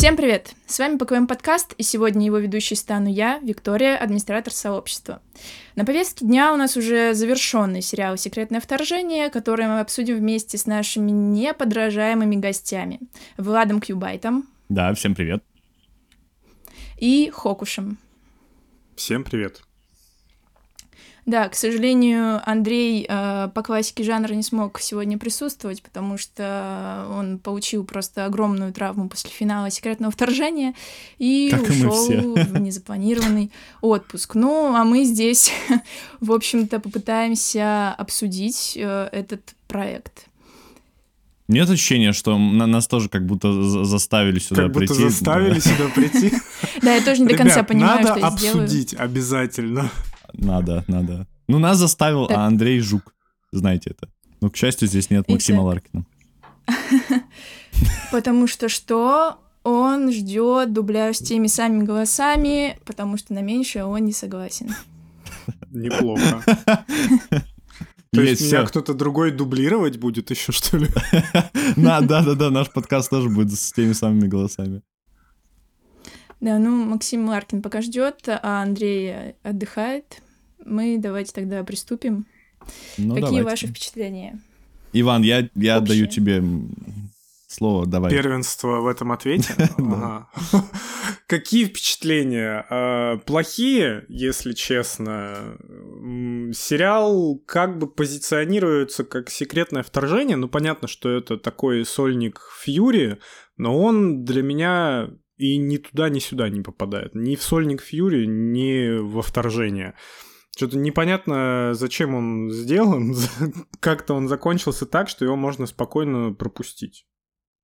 Всем привет! С вами ПКМ подкаст, и сегодня его ведущей стану я, Виктория, администратор сообщества. На повестке дня у нас уже завершенный сериал «Секретное вторжение», который мы обсудим вместе с нашими неподражаемыми гостями. Владом Кьюбайтом. Да, всем привет. И Хокушем. Всем привет. Да, к сожалению, Андрей э, по классике жанра не смог сегодня присутствовать, потому что он получил просто огромную травму после финала секретного вторжения и как ушел и в незапланированный отпуск. Ну, а мы здесь, в общем-то, попытаемся обсудить э, этот проект. Нет ощущения, что на нас тоже как будто заставили сюда как прийти. Как будто заставили сюда прийти. Да, я тоже не до конца понимаю, что я сделаю. надо обсудить обязательно. Надо, надо. Ну, нас заставил так. Андрей Жук. Знаете это. Но, к счастью, здесь нет Максима Ларкина. Потому что что? Он ждет дубляж с теми самыми голосами, потому что на меньшее он не согласен. Неплохо. То есть, есть меня кто-то другой дублировать будет еще, что ли? Да, да, да, да, наш подкаст тоже будет с теми самыми голосами. Да, ну, Максим Ларкин пока ждет, а Андрей отдыхает. Мы давайте тогда приступим. Ну, Какие давайте. ваши впечатления? Иван, я, я отдаю тебе слово, давай. Первенство в этом ответе? Какие впечатления? А, плохие, если честно. Сериал как бы позиционируется как секретное вторжение. Ну, понятно, что это такой сольник Фьюри, но он для меня и ни туда, ни сюда не попадает. Ни в сольник Фьюри, ни во вторжение. Что-то непонятно, зачем он сделан. Как-то он закончился так, что его можно спокойно пропустить.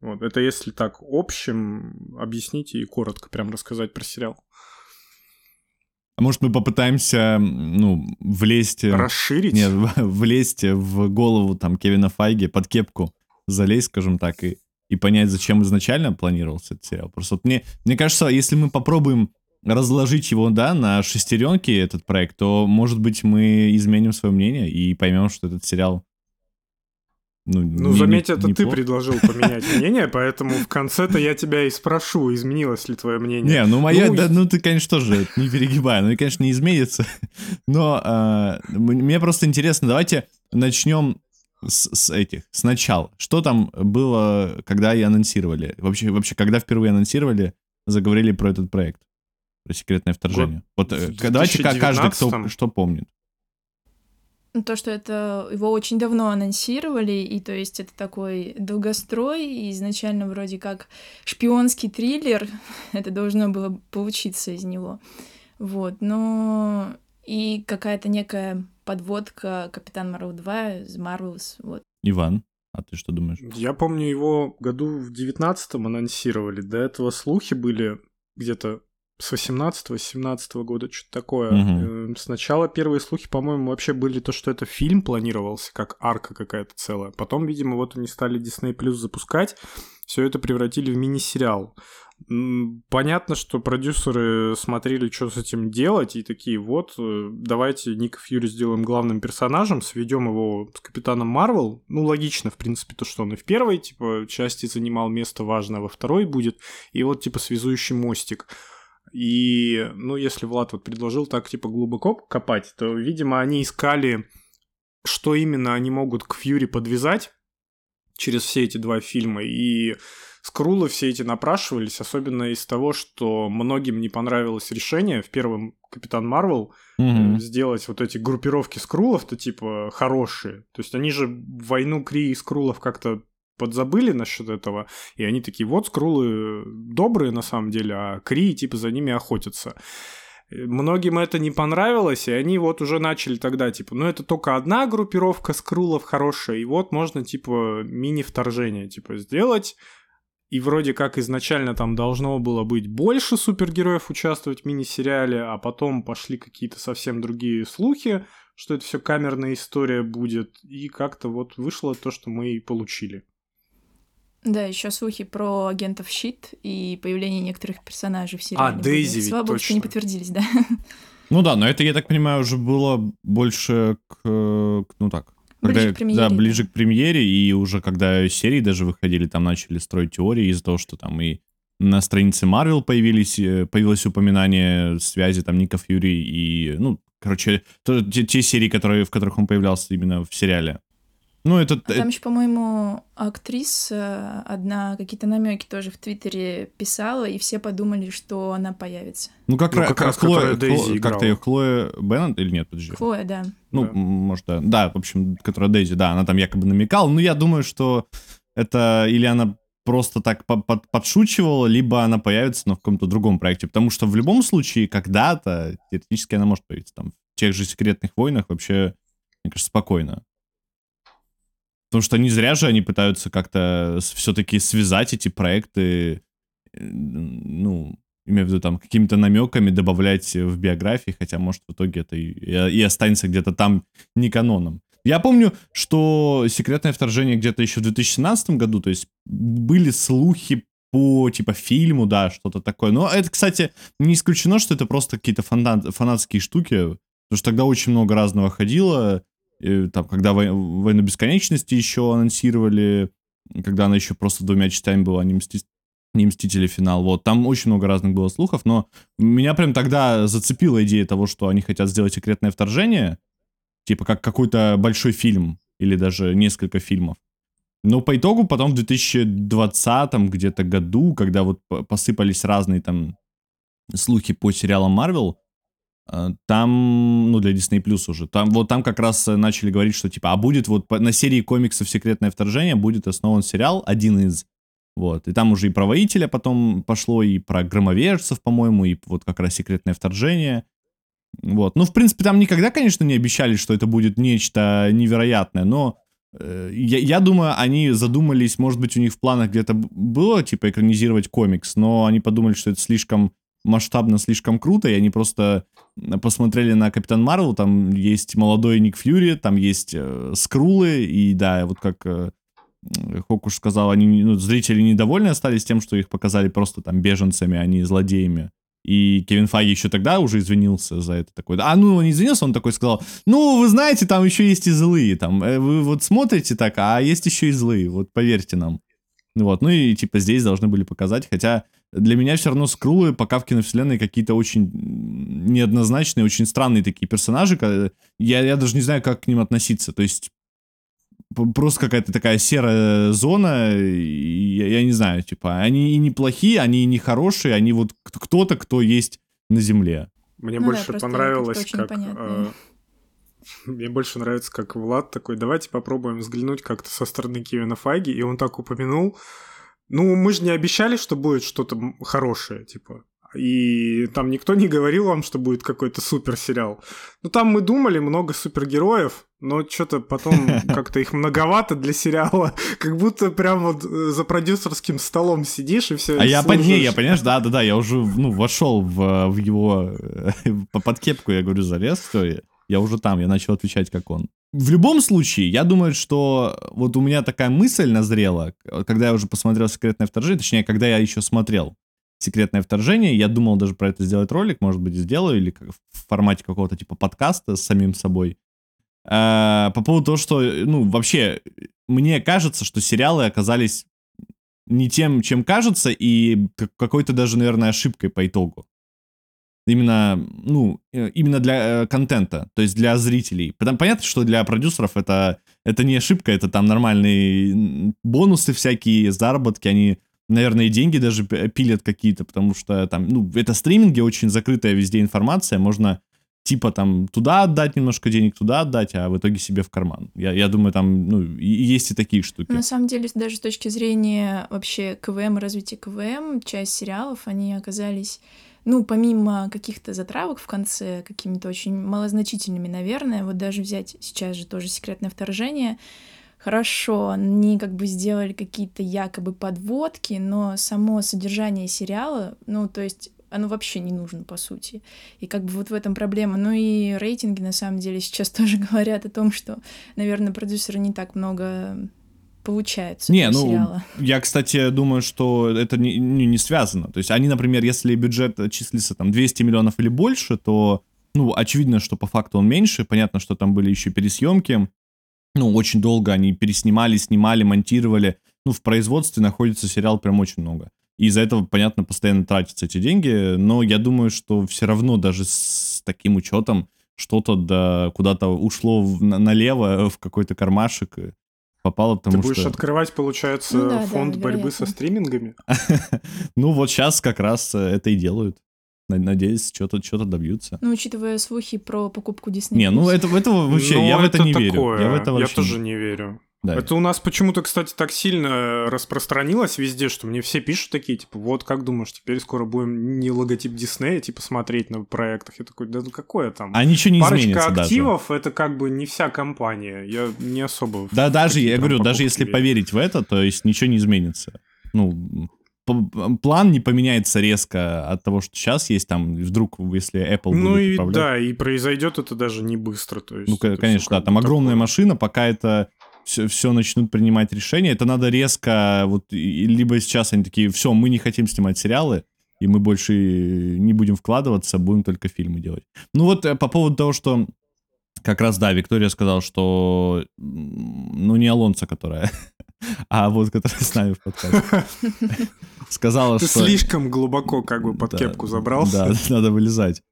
Вот, это если так общим объяснить и коротко прям рассказать про сериал. А может мы попытаемся, ну, влезть... Расширить? Нет, влезть в голову там Кевина Файги, под кепку залезть, скажем так, и, и понять, зачем изначально планировался этот сериал. Просто вот мне, мне кажется, если мы попробуем разложить его, да, на шестеренки, этот проект, то, может быть, мы изменим свое мнение и поймем, что этот сериал ну, ну не, заметь, это неплохо. ты предложил поменять мнение, поэтому в конце-то я тебя и спрошу, изменилось ли твое мнение. Не, ну мое, ну, да, ну ты, конечно, тоже не перегибай, ну и, конечно, не изменится. Но э, мне просто интересно, давайте начнем с, с этих, сначала. Что там было, когда и анонсировали? Вообще, вообще, когда впервые анонсировали, заговорили про этот проект? Про секретное вторжение. Вот, вот э, давайте каждый, кто что помнит. Ну, то, что это его очень давно анонсировали, и то есть это такой долгострой, и изначально вроде как шпионский триллер, это должно было получиться из него. Вот, но и какая-то некая подводка Капитан Марвел 2 из Marvels, вот. Иван, а ты что думаешь? Я помню, его году в девятнадцатом анонсировали. До этого слухи были где-то с 18-17 года, что-то такое. Угу. Сначала первые слухи, по-моему, вообще были то, что это фильм планировался, как арка какая-то целая. Потом, видимо, вот они стали Disney Plus запускать, все это превратили в мини-сериал. Понятно, что продюсеры смотрели, что с этим делать, и такие, вот, э, давайте Ника Фьюри сделаем главным персонажем, сведем его с Капитаном Марвел. Ну, логично, в принципе, то, что он и в первой, типа, части занимал место важное, во второй будет, и вот, типа, связующий мостик. И, ну, если Влад вот предложил так, типа, глубоко копать, то, видимо, они искали, что именно они могут к Фьюри подвязать через все эти два фильма. И скрулы все эти напрашивались, особенно из того, что многим не понравилось решение в первом Капитан Марвел mm-hmm. сделать вот эти группировки скрулов-то типа хорошие. То есть они же войну Кри и скрулов как-то подзабыли насчет этого, и они такие, вот скрулы добрые на самом деле, а Кри типа за ними охотятся. Многим это не понравилось, и они вот уже начали тогда, типа, ну это только одна группировка скрулов хорошая, и вот можно, типа, мини-вторжение, типа, сделать, и вроде как изначально там должно было быть больше супергероев участвовать в мини-сериале, а потом пошли какие-то совсем другие слухи, что это все камерная история будет, и как-то вот вышло то, что мы и получили. Да, еще слухи про агентов Щит и появление некоторых персонажей в сериале. А, Дейзи ведь Слава богу, что не подтвердились, да. Ну да, но это, я так понимаю, уже было больше к, к ну так, когда, ближе к премьере. Да, ближе к премьере, и уже когда серии даже выходили, там начали строить теории из-за того, что там и на странице Marvel появились, э, появилось упоминание связи там Ника Фьюри и, ну, короче, то, те, те серии, которые, в которых он появлялся именно в сериале. Ну, это... А там еще, по-моему, актриса одна какие-то намеки тоже в Твиттере писала, и все подумали, что она появится. Ну, как, ну, как, как раз Хлоя, Дейзи как-то ее Хлоя Беннет или нет, подожди? Хлоя, да. Ну, да. может, да. Да, в общем, которая Дейзи, да, она там якобы намекала. Ну, я думаю, что это или она просто так под подшучивала, либо она появится, но в каком-то другом проекте. Потому что в любом случае, когда-то, теоретически она может появиться там в тех же секретных войнах вообще, мне кажется, спокойно. Потому что не зря же они пытаются как-то все-таки связать эти проекты, э, ну, имею в виду там какими-то намеками добавлять в биографии, хотя может в итоге это и, останется где-то там не каноном. Я помню, что секретное вторжение где-то еще в 2017 году, то есть были слухи по типа фильму, да, что-то такое. Но это, кстати, не исключено, что это просто какие-то фанат, фанатские штуки, потому что тогда очень много разного ходило. И, там, когда вой- «Войну бесконечности» еще анонсировали, когда она еще просто двумя частями была, не, мсти... не «Мстители. Финал». Вот, там очень много разных было слухов, но меня прям тогда зацепила идея того, что они хотят сделать секретное вторжение, типа как какой-то большой фильм или даже несколько фильмов. Но по итогу потом в 2020 где-то году, когда вот посыпались разные там слухи по сериалам Э, там, ну, для Disney Plus уже, там, вот там как раз э, начали говорить, что, типа, а будет вот на серии комиксов «Секретное вторжение» будет основан сериал, один из, вот, и там уже и про воителя потом пошло, и про громовержцев, по-моему, и вот как раз «Секретное вторжение», вот, ну, в принципе, там никогда, конечно, не обещали, что это будет нечто невероятное, но э, я, я думаю, они задумались, может быть, у них в планах где-то было, типа, экранизировать комикс, но они подумали, что это слишком масштабно, слишком круто, и они просто посмотрели на Капитан Марвел, там есть молодой Ник Фьюри, там есть э, Скрулы, и да, вот как э, Хокуш сказал, они, ну, зрители недовольны остались тем, что их показали просто там беженцами, а не злодеями. И Кевин Файги еще тогда уже извинился за это такой. А, ну, он не извинился, он такой сказал, ну, вы знаете, там еще есть и злые, там, э, вы вот смотрите так, а есть еще и злые, вот поверьте нам. Вот, ну и типа здесь должны были показать, хотя для меня все равно скрулы пока в киновселенной какие-то очень неоднозначные, очень странные такие персонажи. Я, я даже не знаю, как к ним относиться. То есть просто какая-то такая серая зона, я, я не знаю, типа, они и не плохие, они и не хорошие, они вот кто-то, кто есть на земле. Мне ну больше да, понравилось, как... Э, мне больше нравится, как Влад такой, давайте попробуем взглянуть как-то со стороны Кевина Файги, и он так упомянул, ну, мы же не обещали, что будет что-то хорошее, типа. И там никто не говорил вам, что будет какой-то супер сериал. Ну, там мы думали, много супергероев, но что-то потом как-то их многовато для сериала. Как будто прям вот э, за продюсерским столом сидишь и все. А я под ней, я понимаешь, да, да, да, я уже, ну, вошел в, в его э, под кепку, я говорю, залез, все, я уже там, я начал отвечать как он. В любом случае, я думаю, что вот у меня такая мысль назрела, когда я уже посмотрел «Секретное вторжение», точнее, когда я еще смотрел «Секретное вторжение», я думал даже про это сделать ролик, может быть, сделаю, или в формате какого-то типа подкаста с самим собой. А, по поводу того, что, ну, вообще, мне кажется, что сериалы оказались не тем, чем кажется, и какой-то даже, наверное, ошибкой по итогу именно, ну, э, именно для э, контента, то есть для зрителей. Потому, понятно, что для продюсеров это, это не ошибка, это там нормальные бонусы всякие, заработки, они, наверное, и деньги даже пилят какие-то, потому что там, ну, это стриминги, очень закрытая везде информация, можно типа там туда отдать немножко денег, туда отдать, а в итоге себе в карман. Я, я думаю, там, ну, и, есть и такие штуки. На самом деле, даже с точки зрения вообще КВМ, развития КВМ, часть сериалов, они оказались ну, помимо каких-то затравок в конце, какими-то очень малозначительными, наверное, вот даже взять сейчас же тоже секретное вторжение, хорошо, они как бы сделали какие-то якобы подводки, но само содержание сериала, ну, то есть оно вообще не нужно, по сути. И как бы вот в этом проблема. Ну и рейтинги, на самом деле, сейчас тоже говорят о том, что, наверное, продюсеры не так много получается не, ну, сериала. Я, кстати, думаю, что это не, не, не связано. То есть они, например, если бюджет числится там 200 миллионов или больше, то, ну, очевидно, что по факту он меньше. Понятно, что там были еще пересъемки. Ну, очень долго они переснимали, снимали, монтировали. Ну, в производстве находится сериал прям очень много. И из-за этого, понятно, постоянно тратятся эти деньги, но я думаю, что все равно даже с таким учетом что-то да, куда-то ушло в, на, налево в какой-то кармашек попало, потому Ты будешь что... открывать, получается, Ну да, фонд да, борьбы вероятно. со стримингами? Ну вот сейчас как раз э, это и делают. Над- Надеюсь, что-то что добьются. Ну, учитывая слухи про покупку Disney+. Не, ну это, этого вообще, Но я в это не верю. Ну. Я в это вообще тоже не- не верю. Да. Это у нас почему-то, кстати, так сильно распространилось везде, что мне все пишут такие, типа, вот как думаешь, теперь скоро будем не логотип Диснея, типа, смотреть на проектах? Я такой, да ну какое там? А ничего не Парочка изменится даже. активов это как бы не вся компания. Я не особо. Да, даже, я говорю, даже если верю. поверить в это, то есть ничего не изменится. Ну, план не поменяется резко от того, что сейчас есть, там, вдруг, если Apple Ну будет и управлять. да, и произойдет это даже не быстро. То есть Ну, конечно, да, там огромная такое. машина, пока это все, все начнут принимать решения, это надо резко, вот, и- либо сейчас они такие, все, мы не хотим снимать сериалы, и мы больше не будем вкладываться, будем только фильмы делать. Ну вот э, по поводу того, что как раз, да, Виктория сказала, что, ну, не Алонса, которая, а вот которая с нами в подкасте, сказала, Ты что... слишком глубоко как бы под Да, кепку забрался. Да, надо вылезать.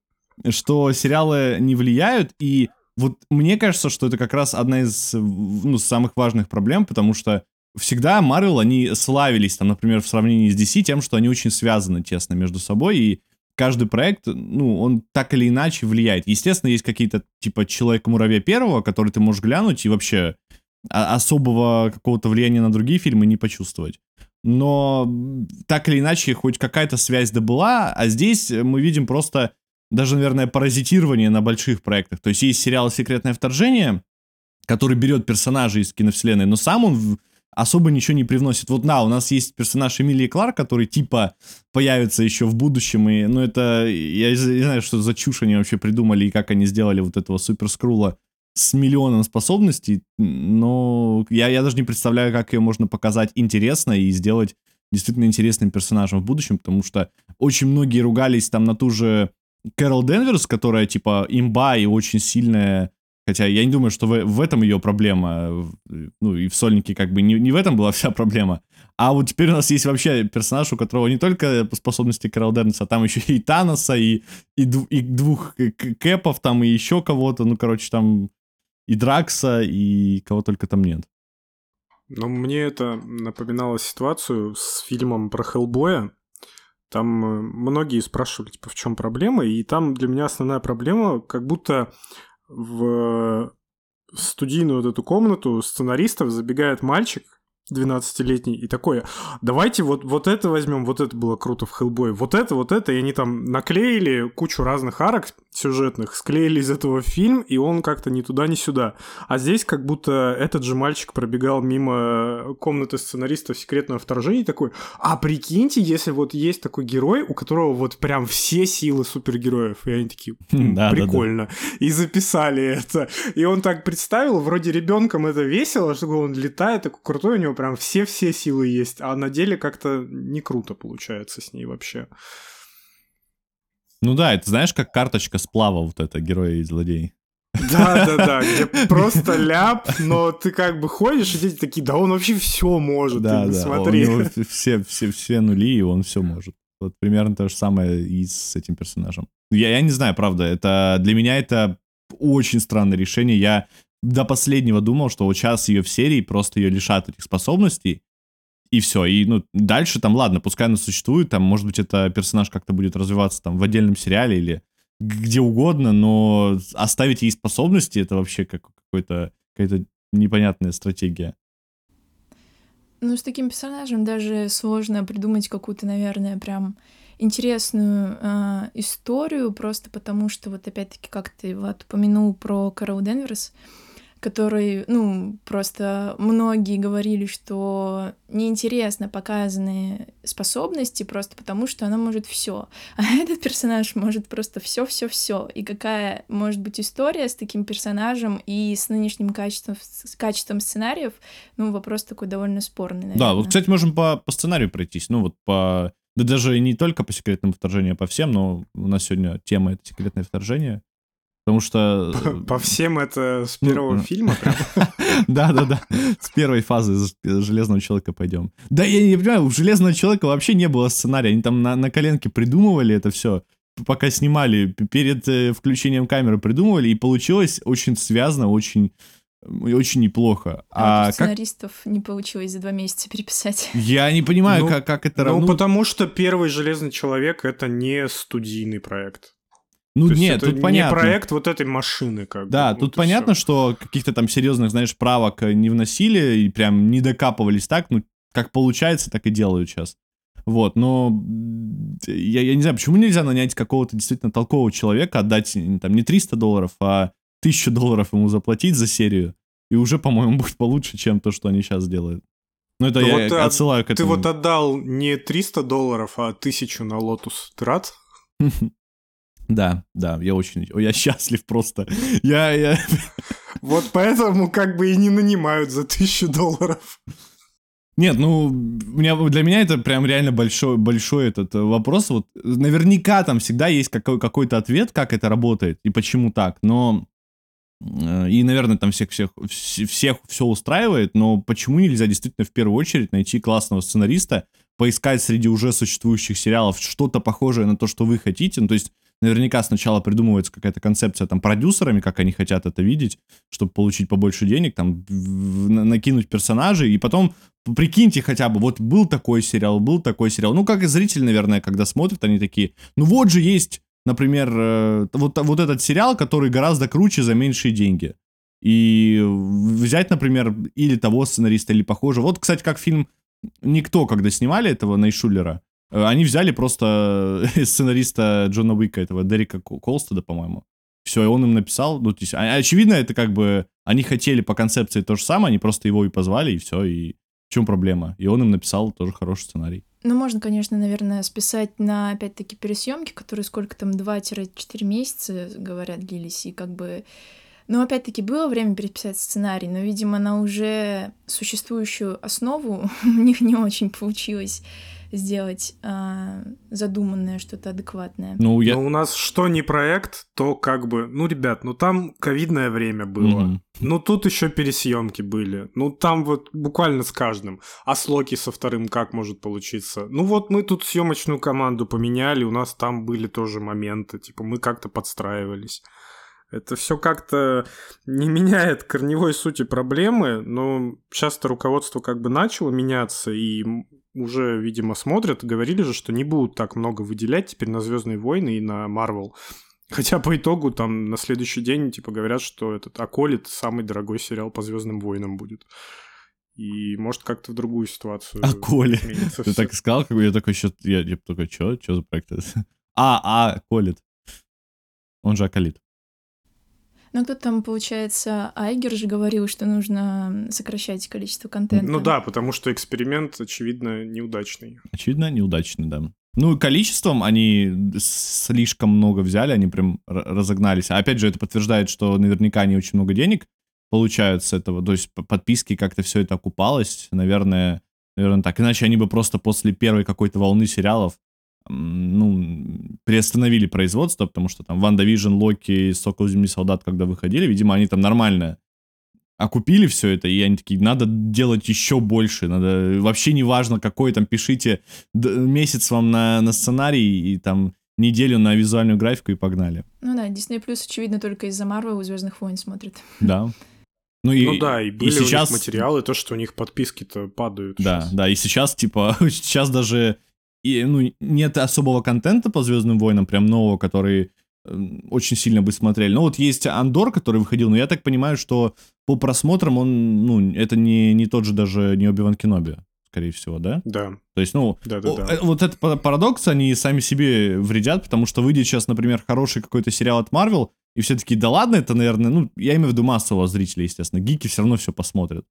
Что сериалы не влияют, и вот мне кажется, что это как раз одна из ну, самых важных проблем, потому что всегда Marvel, они славились, там, например, в сравнении с DC тем, что они очень связаны тесно между собой, и каждый проект, ну, он так или иначе влияет. Естественно, есть какие-то, типа, Человек-муравья первого, который ты можешь глянуть и вообще особого какого-то влияния на другие фильмы не почувствовать. Но так или иначе, хоть какая-то связь да была, а здесь мы видим просто даже, наверное, паразитирование на больших проектах. То есть есть сериал «Секретное вторжение», который берет персонажей из киновселенной, но сам он особо ничего не привносит. Вот, на, у нас есть персонаж Эмилии Кларк, который типа появится еще в будущем, и, ну, это, я не знаю, что за чушь они вообще придумали, и как они сделали вот этого суперскрула с миллионом способностей, но я, я даже не представляю, как ее можно показать интересно и сделать действительно интересным персонажем в будущем, потому что очень многие ругались там на ту же Кэрол Денверс, которая типа имба и очень сильная, хотя я не думаю, что в, в этом ее проблема, ну и в Сольнике как бы не, не в этом была вся проблема, а вот теперь у нас есть вообще персонаж, у которого не только способности Кэрол Денверса, а там еще и Таноса, и, и, дв- и двух Кэпов там, и еще кого-то, ну короче там и Дракса, и кого только там нет. Но мне это напоминало ситуацию с фильмом про Хеллбоя. Там э, многие спрашивали, типа, в чем проблема, и там для меня основная проблема, как будто в студийную вот эту комнату сценаристов забегает мальчик 12-летний и такой, давайте вот, вот это возьмем, вот это было круто в Хеллбой, вот это, вот это, и они там наклеили кучу разных арок сюжетных, склеили из этого фильм, и он как-то ни туда, ни сюда. А здесь как будто этот же мальчик пробегал мимо комнаты сценаристов секретного вторжения такой, а прикиньте, если вот есть такой герой, у которого вот прям все силы супергероев, и они такие, «М, Да, да, да. прикольно, и записали это. И он так представил, вроде ребенком это весело, что он летает, такой крутой, у него прям все-все силы есть, а на деле как-то не круто получается с ней вообще. Ну да, это знаешь, как карточка сплава вот это, герои и злодеи. Да-да-да, где просто ляп, но ты как бы ходишь, и дети такие, да он вообще все может, Да, да, смотри. у него все, все, все нули, и он все может. Вот примерно то же самое и с этим персонажем. Я, я не знаю, правда, это для меня это очень странное решение. Я до последнего думал, что вот сейчас ее в серии просто ее лишат этих способностей, и все. И ну, дальше там, ладно, пускай она существует, там, может быть, это персонаж как-то будет развиваться там в отдельном сериале или где угодно, но оставить ей способности, это вообще как какой-то какая-то непонятная стратегия. Ну, с таким персонажем даже сложно придумать какую-то, наверное, прям интересную а, историю, просто потому что вот опять-таки, как ты вот упомянул про Кэрол Денверс, который, ну, просто многие говорили, что неинтересно показаны способности просто потому, что она может все, а этот персонаж может просто все, все, все. И какая может быть история с таким персонажем и с нынешним качеством, с качеством сценариев, ну, вопрос такой довольно спорный, наверное. Да, вот, кстати, можем по, по сценарию пройтись. Ну, вот по... Да даже не только по секретному вторжению, а по всем, но у нас сегодня тема — это секретное вторжение. Потому что... По всем это с первого фильма Да-да-да, с первой фазы Железного Человека пойдем. Да, я не понимаю, у Железного Человека вообще не было сценария, они там на, на коленке придумывали это все, пока снимали, перед э, включением камеры придумывали, и получилось очень связано, очень очень неплохо. А, а сценаристов как... не получилось за два месяца переписать. Я не понимаю, ну, как, как это... Ну, ну, потому что первый «Железный человек» — это не студийный проект. Ну То нет, тут не понятно. проект вот этой машины, как Да, бы, тут понятно, все. что каких-то там серьезных, знаешь, правок не вносили и прям не докапывались так, ну, как получается, так и делают сейчас. Вот, но я, я не знаю, почему нельзя нанять какого-то действительно толкового человека, отдать там не 300 долларов, а 1000 долларов ему заплатить за серию, и уже, по-моему, будет получше, чем то, что они сейчас делают. Ну, это ну, я вот отсылаю к этому. Ты вот отдал не 300 долларов, а 1000 на Lotus. Ты рад? Да, да, я очень, я счастлив просто. Я, я... Вот поэтому как бы и не нанимают за тысячу долларов. Нет, ну, меня, для меня это прям реально большой, большой этот вопрос. Вот наверняка там всегда есть какой, какой-то ответ, как это работает и почему так, но э, и, наверное, там всех, всех, всех все устраивает, но почему нельзя действительно в первую очередь найти классного сценариста, поискать среди уже существующих сериалов что-то похожее на то, что вы хотите, ну, то есть наверняка сначала придумывается какая-то концепция там продюсерами, как они хотят это видеть, чтобы получить побольше денег, там накинуть персонажей, и потом прикиньте хотя бы, вот был такой сериал, был такой сериал. Ну, как и зритель, наверное, когда смотрят, они такие, ну вот же есть, например, э, вот, вот этот сериал, который гораздо круче за меньшие деньги. И взять, например, или того сценариста, или похожего. Вот, кстати, как фильм «Никто», когда снимали этого Найшулера, они взяли просто сценариста Джона Уика, этого Дерека Колстеда, по-моему. Все, и он им написал. Ну, то есть, а, очевидно, это как бы они хотели по концепции то же самое, они просто его и позвали, и все, и в чем проблема? И он им написал тоже хороший сценарий. Ну, можно, конечно, наверное, списать на, опять-таки, пересъемки, которые сколько там, 2-4 месяца, говорят, длились, и как бы... Ну, опять-таки, было время переписать сценарий, но, видимо, на уже существующую основу у них не очень получилось сделать э, задуманное что-то адекватное. Ну, я... Но у нас что не проект, то как бы, ну, ребят, ну там ковидное время было. Mm-hmm. Ну, тут еще пересъемки были. Ну, там вот буквально с каждым. А с Локи со вторым как может получиться? Ну, вот мы тут съемочную команду поменяли, у нас там были тоже моменты, типа мы как-то подстраивались. Это все как-то не меняет корневой сути проблемы, но часто руководство как бы начало меняться, и уже, видимо, смотрят, говорили же, что не будут так много выделять теперь на Звездные войны и на Марвел. Хотя по итогу там на следующий день типа говорят, что этот Аколит самый дорогой сериал по Звездным войнам будет. И может как-то в другую ситуацию. Аколит. Ты все. так сказал, как бы я такой, что я, я такой, что, что за проект? А, а, Аколит. Он же Аколит. Ну, тут там, получается, Айгер же говорил, что нужно сокращать количество контента. Ну да, потому что эксперимент, очевидно, неудачный. Очевидно, неудачный, да. Ну, количеством они слишком много взяли, они прям разогнались. А опять же, это подтверждает, что наверняка они очень много денег получают с этого. То есть подписки как-то все это окупалось, наверное, наверное так. Иначе они бы просто после первой какой-то волны сериалов ну, приостановили производство, потому что там WandaVision, Локи, Сокол Зимний Солдат, когда выходили, видимо, они там нормально окупили все это, и они такие, надо делать еще больше, надо, вообще не важно, какой там, пишите месяц вам на, на сценарий, и там неделю на визуальную графику, и погнали. Ну да, Disney Plus, очевидно, только из-за Марвел и Звездных войн смотрит. Да. Ну, и, ну да, и были и сейчас... у них материалы, то, что у них подписки-то падают. Да, сейчас. да, и сейчас, типа, сейчас даже и, ну, нет особого контента по Звездным войнам, прям нового, который очень сильно бы смотрели. Но вот есть Андор, который выходил, но я так понимаю, что по просмотрам он, ну, это не, не тот же даже не Оби-Ван Кеноби, скорее всего, да? Да. То есть, ну, да, да, да. вот этот парадокс, они сами себе вредят, потому что выйдет сейчас, например, хороший какой-то сериал от Marvel, и все таки да ладно, это, наверное, ну, я имею в виду массового зрителя, естественно, гики все равно все посмотрят.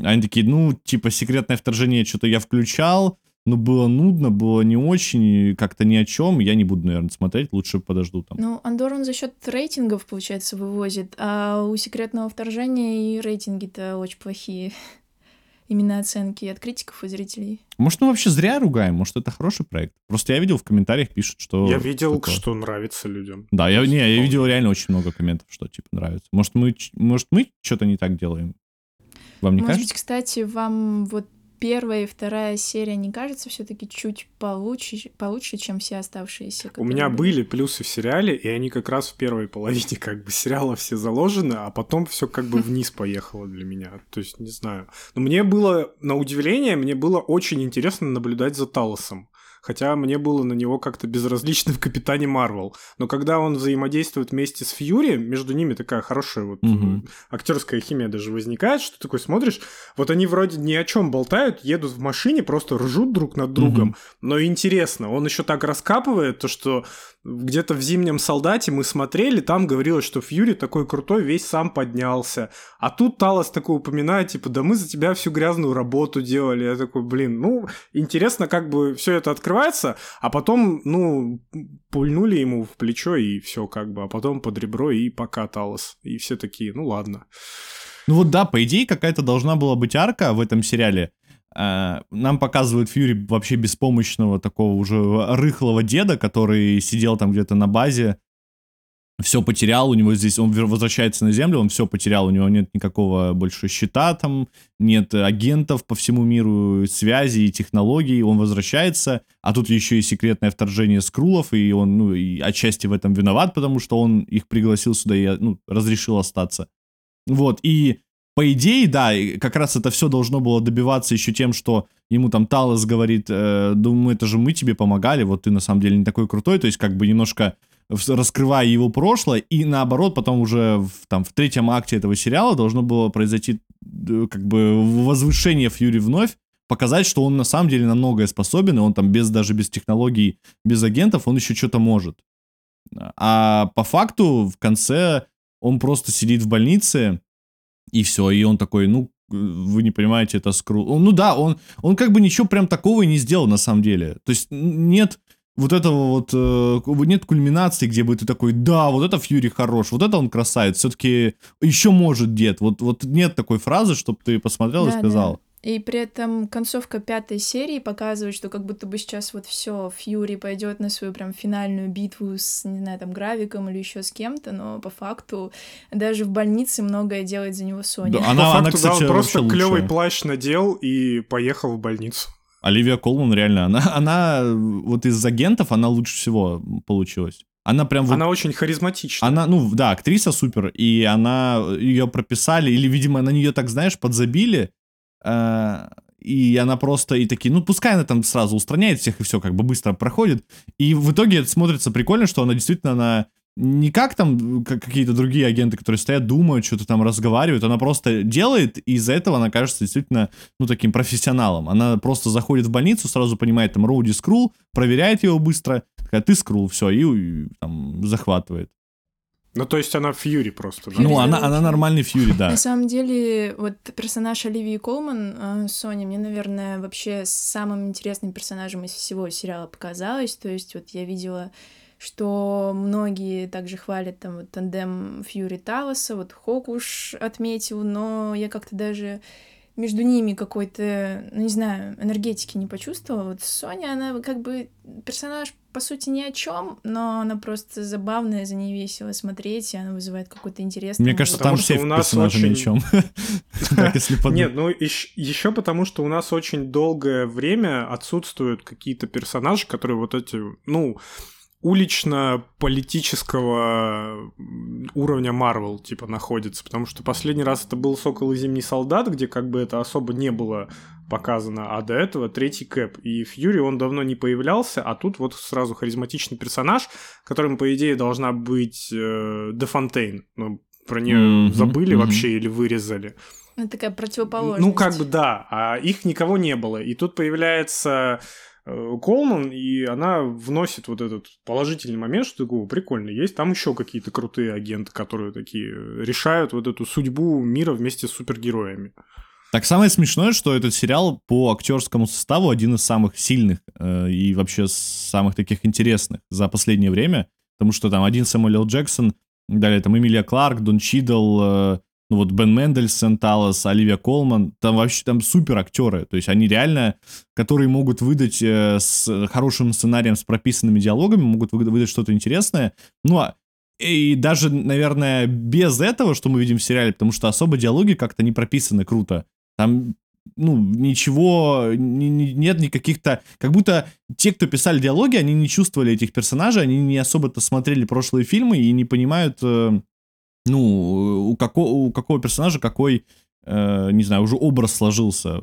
Они такие, ну, типа, секретное вторжение что-то я включал, ну, было нудно, было не очень, как-то ни о чем. Я не буду, наверное, смотреть, лучше подожду там. Ну, Андор он за счет рейтингов, получается, вывозит, а у секретного вторжения и рейтинги-то очень плохие. именно оценки от критиков и зрителей. Может, мы вообще зря ругаем, может, это хороший проект. Просто я видел в комментариях пишут, что... Я видел, такое. что нравится людям. Да, я, не, я видел реально очень много комментов, что типа нравится. Может, мы, может, мы что-то не так делаем? Вам не Может кажется? быть, кстати, вам вот первая и вторая серия не кажется все-таки чуть получше, получше, чем все оставшиеся? У меня были плюсы в сериале, и они как раз в первой половине как бы сериала все заложены, а потом все как бы вниз поехало для меня. То есть, не знаю. Но мне было, на удивление, мне было очень интересно наблюдать за Талосом хотя мне было на него как-то безразлично в Капитане Марвел. Но когда он взаимодействует вместе с Фьюри, между ними такая хорошая вот угу. актерская химия даже возникает, что такой смотришь, вот они вроде ни о чем болтают, едут в машине, просто ржут друг над другом, угу. но интересно, он еще так раскапывает то, что где-то в «Зимнем солдате» мы смотрели, там говорилось, что Фьюри такой крутой, весь сам поднялся. А тут Талос такой упоминает, типа, да мы за тебя всю грязную работу делали. Я такой, блин, ну, интересно, как бы все это открывается, а потом, ну, пульнули ему в плечо и все как бы, а потом под ребро и пока Талос. И все такие, ну ладно. Ну вот да, по идее какая-то должна была быть арка в этом сериале, нам показывают Фьюри вообще беспомощного такого уже рыхлого деда, который сидел там где-то на базе, все потерял, у него здесь, он возвращается на Землю, он все потерял, у него нет никакого больше счета там, нет агентов по всему миру, связи и технологий, он возвращается, а тут еще и секретное вторжение скрулов, и он, ну, и отчасти в этом виноват, потому что он их пригласил сюда и, ну, разрешил остаться. Вот, и по идее, да, как раз это все должно было добиваться еще тем, что ему там Талос говорит, э, думаю, это же мы тебе помогали, вот ты на самом деле не такой крутой, то есть как бы немножко раскрывая его прошлое, и наоборот, потом уже в, там, в третьем акте этого сериала должно было произойти как бы возвышение Фьюри вновь, показать, что он на самом деле на многое способен, и он там без, даже без технологий, без агентов, он еще что-то может. А по факту в конце он просто сидит в больнице, и все, и он такой, ну, вы не понимаете, это скру... Ну да, он, он как бы ничего прям такого и не сделал на самом деле. То есть нет вот этого вот, э, нет кульминации, где бы ты такой, да, вот это Фьюри хорош, вот это он красавец, все-таки еще может дед. Вот, вот нет такой фразы, чтобы ты посмотрел да, и сказал. Да. И при этом концовка пятой серии показывает, что как будто бы сейчас вот все Фьюри пойдет на свою прям финальную битву с, не знаю, там, Гравиком или еще с кем-то, но по факту даже в больнице многое делает за него Соня. Да, она, по факту, она, кстати, да, он просто клевый плащ надел и поехал в больницу. Оливия Колман реально, она, она вот из агентов, она лучше всего получилась. Она прям вот... Она очень харизматичная. Она, ну, да, актриса супер, и она, ее прописали, или, видимо, на нее так, знаешь, подзабили, и она просто и такие, ну пускай она там сразу устраняет всех и все как бы быстро проходит. И в итоге это смотрится прикольно, что она действительно она не как там как какие-то другие агенты, которые стоят, думают, что-то там разговаривают, она просто делает, и из-за этого она кажется действительно, ну, таким профессионалом. Она просто заходит в больницу, сразу понимает, там, Роуди Скрул, проверяет его быстро, такая, ты Скрул, все, и, и там захватывает. Ну, то есть она Фьюри просто, да? Ну, она, она нормальный Фьюри, да. На самом деле, вот персонаж Оливии Колман, э, Соня, мне, наверное, вообще самым интересным персонажем из всего сериала показалась. То есть вот я видела что многие также хвалят там вот тандем Фьюри Талоса, вот Хокуш отметил, но я как-то даже между ними какой-то, ну не знаю, энергетики не почувствовала. Вот Соня, она как бы персонаж по сути ни о чем, но она просто забавная, за ней весело смотреть, и она вызывает какой-то интерес. Мне кажется, там все персонажи ни о чем. Нет, ну еще потому, что у нас очень долгое время отсутствуют какие-то персонажи, которые вот эти, ну, улично-политического уровня Марвел, типа, находится. Потому что последний раз это был «Сокол и Зимний солдат», где как бы это особо не было показано, а до этого третий Кэп. И Фьюри, он давно не появлялся, а тут вот сразу харизматичный персонаж, которым, по идее, должна быть э, Де Фонтейн. Но про нее mm-hmm, забыли mm-hmm. вообще или вырезали. Это такая противоположность. Ну, как бы да, а их никого не было. И тут появляется Колман, и она вносит вот этот положительный момент, что такого прикольно есть. Там еще какие-то крутые агенты, которые такие решают вот эту судьбу мира вместе с супергероями. Так самое смешное, что этот сериал по актерскому составу один из самых сильных э, и вообще самых таких интересных за последнее время, потому что там один Сэмюэл Джексон, далее там Эмилия Кларк, Дон Чидл, э, ну вот Бен Мендельсон, Талос, Оливия Колман, там вообще там супер актеры, то есть они реально, которые могут выдать э, с хорошим сценарием, с прописанными диалогами, могут выдать, что-то интересное, ну а и даже, наверное, без этого, что мы видим в сериале, потому что особо диалоги как-то не прописаны круто. Там ну, ничего, не, не, нет никаких-то... Как будто те, кто писали диалоги, они не чувствовали этих персонажей, они не особо-то смотрели прошлые фильмы и не понимают, э, ну, у, какого, у какого персонажа какой, э, не знаю, уже образ сложился.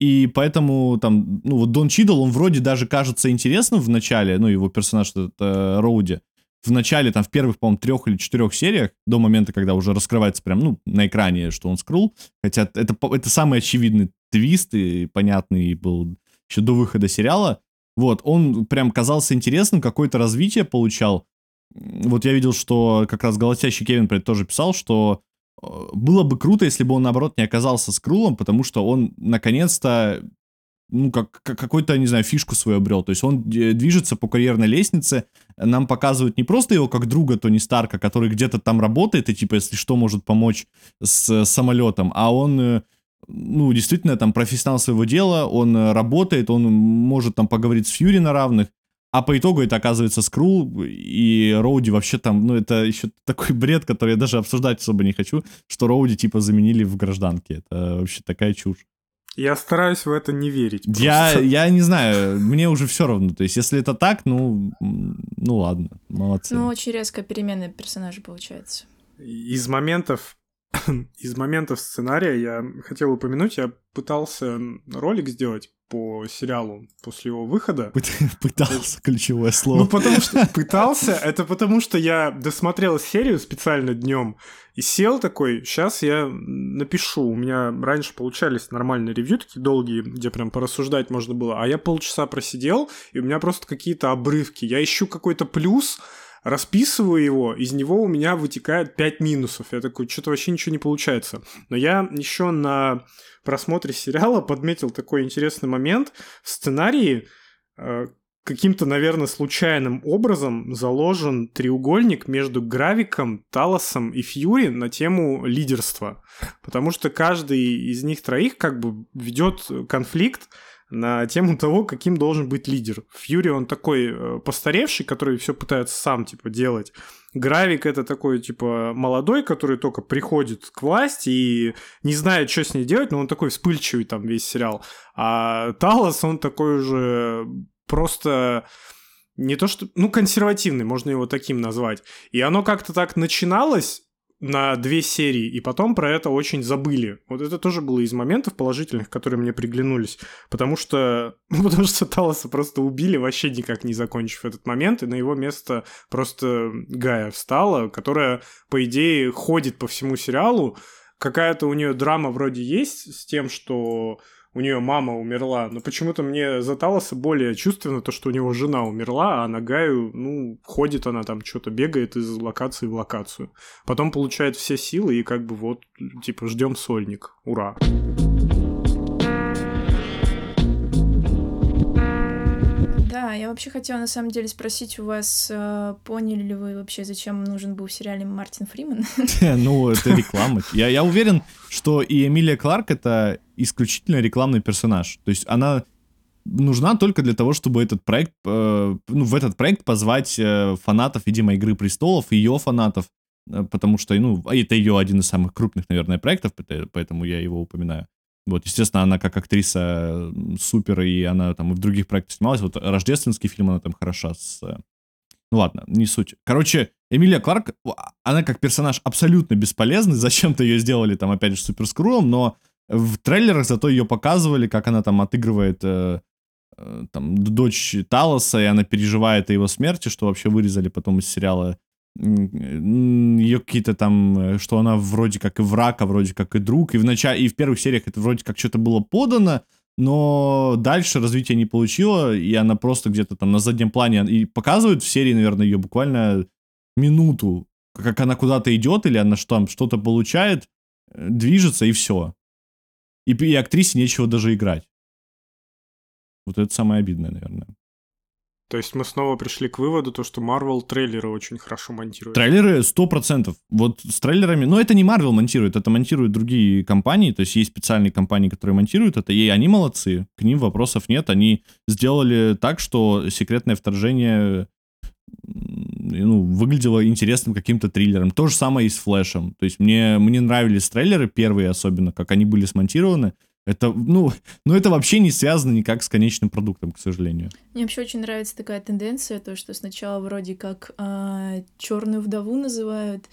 И поэтому там, ну, вот Дон Чидл, он вроде даже кажется интересным в начале, ну, его персонаж, это Роуди, в начале, там, в первых, по-моему, трех или четырех сериях, до момента, когда уже раскрывается прям, ну, на экране, что он скрул, хотя это, это самый очевидный твист и понятный был еще до выхода сериала, вот, он прям казался интересным, какое-то развитие получал. Вот я видел, что как раз голосящий Кевин тоже писал, что э, было бы круто, если бы он, наоборот, не оказался скрулом, потому что он, наконец-то, ну, как, как какой-то, не знаю, фишку свою обрел. То есть он движется по карьерной лестнице, нам показывают не просто его как друга Тони Старка, который где-то там работает и, типа, если что, может помочь с самолетом, а он, э, ну, действительно, там, профессионал своего дела, он э, работает, он может там поговорить с Фьюри на равных, а по итогу это оказывается Скрул и Роуди вообще там, ну это еще такой бред, который я даже обсуждать особо не хочу, что Роуди типа заменили в гражданке. Это вообще такая чушь. Я стараюсь в это не верить. Я, я не знаю, мне уже все равно. То есть, если это так, ну, ну ладно, молодцы. Ну, очень резко перемены персонажа получается. Из моментов из моментов сценария я хотел упомянуть, я пытался ролик сделать по сериалу после его выхода. Пытался, ключевое слово. Ну, потому что пытался, это потому что я досмотрел серию специально днем и сел такой, сейчас я напишу. У меня раньше получались нормальные ревью, такие долгие, где прям порассуждать можно было, а я полчаса просидел, и у меня просто какие-то обрывки. Я ищу какой-то плюс, расписываю его, из него у меня вытекает 5 минусов. Я такой, что-то вообще ничего не получается. Но я еще на просмотре сериала подметил такой интересный момент. В сценарии э, каким-то, наверное, случайным образом заложен треугольник между Гравиком, Талосом и Фьюри на тему лидерства. Потому что каждый из них троих как бы ведет конфликт, на тему того, каким должен быть лидер. Фьюри, он такой э, постаревший, который все пытается сам, типа, делать. Гравик это такой, типа, молодой, который только приходит к власти и не знает, что с ней делать, но он такой вспыльчивый там весь сериал. А Талос, он такой уже просто не то что, ну, консервативный, можно его таким назвать. И оно как-то так начиналось, на две серии, и потом про это очень забыли. Вот это тоже было из моментов положительных, которые мне приглянулись, потому что, ну, потому что Талоса просто убили, вообще никак не закончив этот момент, и на его место просто Гая встала, которая, по идее, ходит по всему сериалу, какая-то у нее драма вроде есть с тем, что у нее мама умерла, но почему-то мне за Талоса более чувственно то, что у него жена умерла, а на Гаю, ну, ходит она там, что-то бегает из локации в локацию. Потом получает все силы и как бы вот, типа, ждем сольник. Ура! Да, я вообще хотела на самом деле спросить у вас, э, поняли ли вы вообще, зачем нужен был в сериале Мартин Фриман? Ну, это реклама. Я, я уверен, что и Эмилия Кларк это исключительно рекламный персонаж. То есть она нужна только для того, чтобы этот проект, э, ну, в этот проект позвать э, фанатов, видимо, Игры Престолов, ее фанатов, э, потому что, ну, это ее один из самых крупных, наверное, проектов, поэтому я его упоминаю. Вот, естественно, она как актриса супер, и она там и в других проектах снималась. Вот рождественский фильм она там хороша с... Э, ну ладно, не суть. Короче, Эмилия Кларк, она как персонаж абсолютно бесполезный. Зачем-то ее сделали там, опять же, супер скрулом, но в трейлерах зато ее показывали, как она там отыгрывает э, э, там дочь Талоса, и она переживает о его смерти, что вообще вырезали потом из сериала ее какие-то там, э, что она вроде как и враг, а вроде как и друг. И в, начале, и в первых сериях это вроде как что-то было подано, но дальше развития не получила, и она просто где-то там на заднем плане, и показывают в серии, наверное, ее буквально минуту, как она куда-то идет, или она что, там что-то получает, э, движется, и все. И, и актрисе нечего даже играть. Вот это самое обидное, наверное. То есть мы снова пришли к выводу, то, что Marvel трейлеры очень хорошо монтируют. Трейлеры 100%. Вот с трейлерами... Но это не Marvel монтирует, это монтируют другие компании. То есть есть специальные компании, которые монтируют это, и они молодцы. К ним вопросов нет. Они сделали так, что секретное вторжение ну, выглядело интересным каким-то триллером. То же самое и с Флэшем. То есть мне, мне нравились трейлеры первые особенно, как они были смонтированы. Это, ну, ну, это вообще не связано никак с конечным продуктом, к сожалению. Мне вообще очень нравится такая тенденция, то, что сначала вроде как э, черную вдову называют,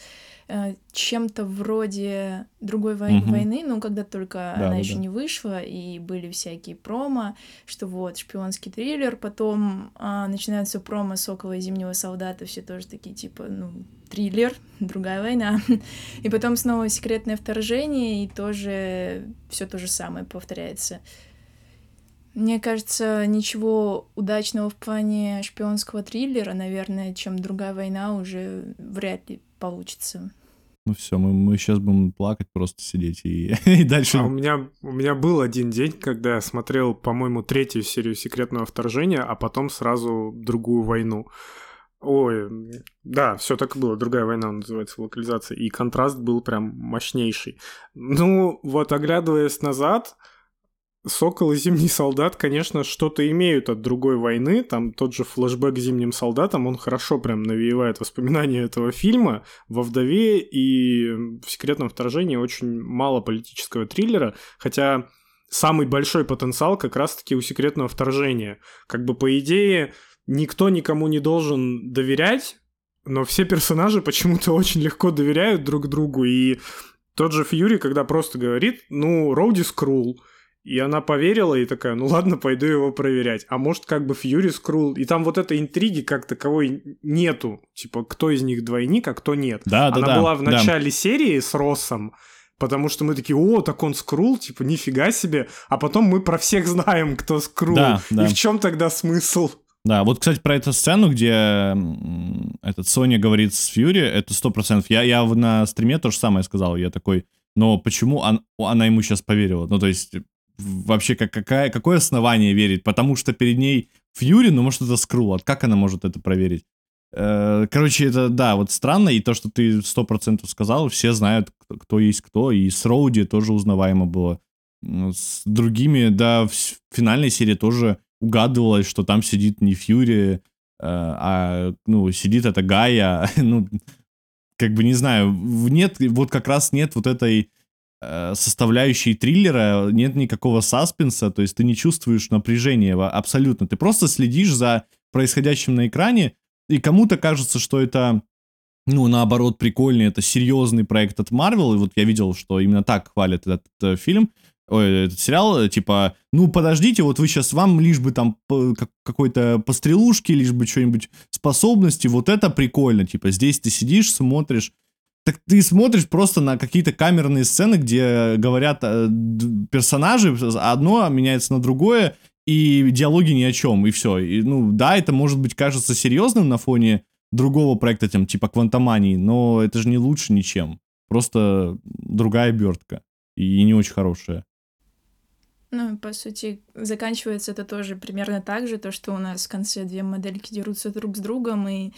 чем-то вроде другой вой- угу. войны, ну, когда только да, она да, еще да. не вышла, и были всякие промо, что вот шпионский триллер, потом а, начинается промо Сокола и Зимнего солдата, все тоже такие типа, ну, триллер, другая война. И потом снова секретное вторжение, и тоже все то же самое повторяется. Мне кажется, ничего удачного в плане шпионского триллера, наверное, чем другая война уже вряд ли получится. Ну все, мы, мы сейчас будем плакать, просто сидеть и, и дальше. А у меня, у меня был один день, когда я смотрел, по-моему, третью серию секретного вторжения, а потом сразу другую войну. Ой, да, все так и было. Другая война называется локализация. И контраст был прям мощнейший. Ну, вот оглядываясь назад, Сокол и Зимний солдат, конечно, что-то имеют от другой войны. Там тот же флешбэк Зимним солдатам, он хорошо прям навеивает воспоминания этого фильма. Во «Вдове» и в «Секретном вторжении» очень мало политического триллера, хотя самый большой потенциал как раз-таки у «Секретного вторжения». Как бы по идее никто никому не должен доверять, но все персонажи почему-то очень легко доверяют друг другу, и тот же Фьюри, когда просто говорит, ну, Роуди Скрул, и она поверила и такая, ну ладно, пойду его проверять. А может, как бы Фьюри скрул. И там вот этой интриги как таковой нету. Типа, кто из них двойник, а кто нет. Да, она да, была в начале да. серии с Россом, потому что мы такие, о, так он скрул, типа, нифига себе. А потом мы про всех знаем, кто скрул. Да, да. И в чем тогда смысл? Да, вот, кстати, про эту сцену, где этот Соня говорит с Фьюри, это сто процентов. Я, я на стриме то же самое сказал. Я такой, но почему он, она ему сейчас поверила? Ну, то есть, вообще как, какая, какое основание верить, потому что перед ней Фьюри, ну может это Скрул, как она может это проверить? Э, короче, это, да, вот странно, и то, что ты сто процентов сказал, все знают, кто, кто есть кто, и с Роуди тоже узнаваемо было. С другими, да, в финальной серии тоже угадывалось, что там сидит не Фьюри, э, а, ну, сидит это Гая, ну, как бы, не знаю, нет, вот как раз нет вот этой составляющей триллера, нет никакого саспенса, то есть ты не чувствуешь напряжения абсолютно. Ты просто следишь за происходящим на экране, и кому-то кажется, что это, ну, наоборот, прикольный, это серьезный проект от Marvel, и вот я видел, что именно так хвалят этот, этот фильм, ой, этот сериал, типа, ну, подождите, вот вы сейчас, вам лишь бы там какой-то пострелушки, лишь бы что-нибудь способности, вот это прикольно, типа, здесь ты сидишь, смотришь, так ты смотришь просто на какие-то камерные сцены, где говорят э, персонажи, одно меняется на другое, и диалоги ни о чем, и все. И, ну, да, это может быть кажется серьезным на фоне другого проекта, там, типа Квантомании, но это же не лучше ничем. Просто другая обертка. И не очень хорошая. Ну, по сути, заканчивается это тоже примерно так же, то, что у нас в конце две модельки дерутся друг с другом и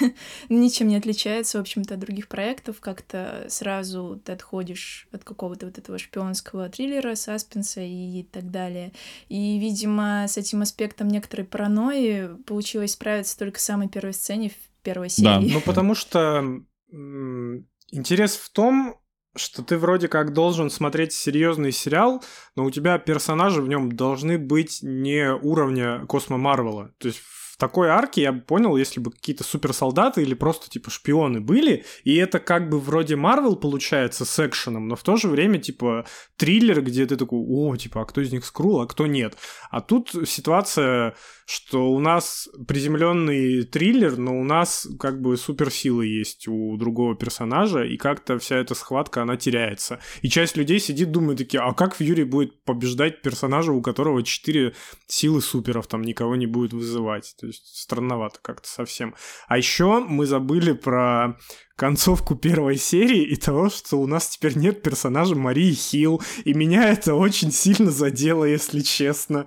ничем не отличается, в общем-то, от других проектов. Как-то сразу ты отходишь от какого-то вот этого шпионского триллера, саспенса и так далее. И, видимо, с этим аспектом некоторой паранойи получилось справиться только в самой первой сцене в первой серии. Да, ну потому что интерес в том, что ты вроде как должен смотреть серьезный сериал, но у тебя персонажи в нем должны быть не уровня Космо Марвела. То есть в такой арке я бы понял, если бы какие-то суперсолдаты или просто типа шпионы были, и это как бы вроде Марвел получается с экшеном, но в то же время типа триллер, где ты такой, о, типа, а кто из них скрул, а кто нет. А тут ситуация что у нас приземленный триллер, но у нас как бы суперсилы есть у другого персонажа, и как-то вся эта схватка, она теряется. И часть людей сидит, думает такие, а как Фьюри будет побеждать персонажа, у которого четыре силы суперов, там никого не будет вызывать. То есть странновато как-то совсем. А еще мы забыли про концовку первой серии и того, что у нас теперь нет персонажа Марии Хилл, и меня это очень сильно задело, если честно.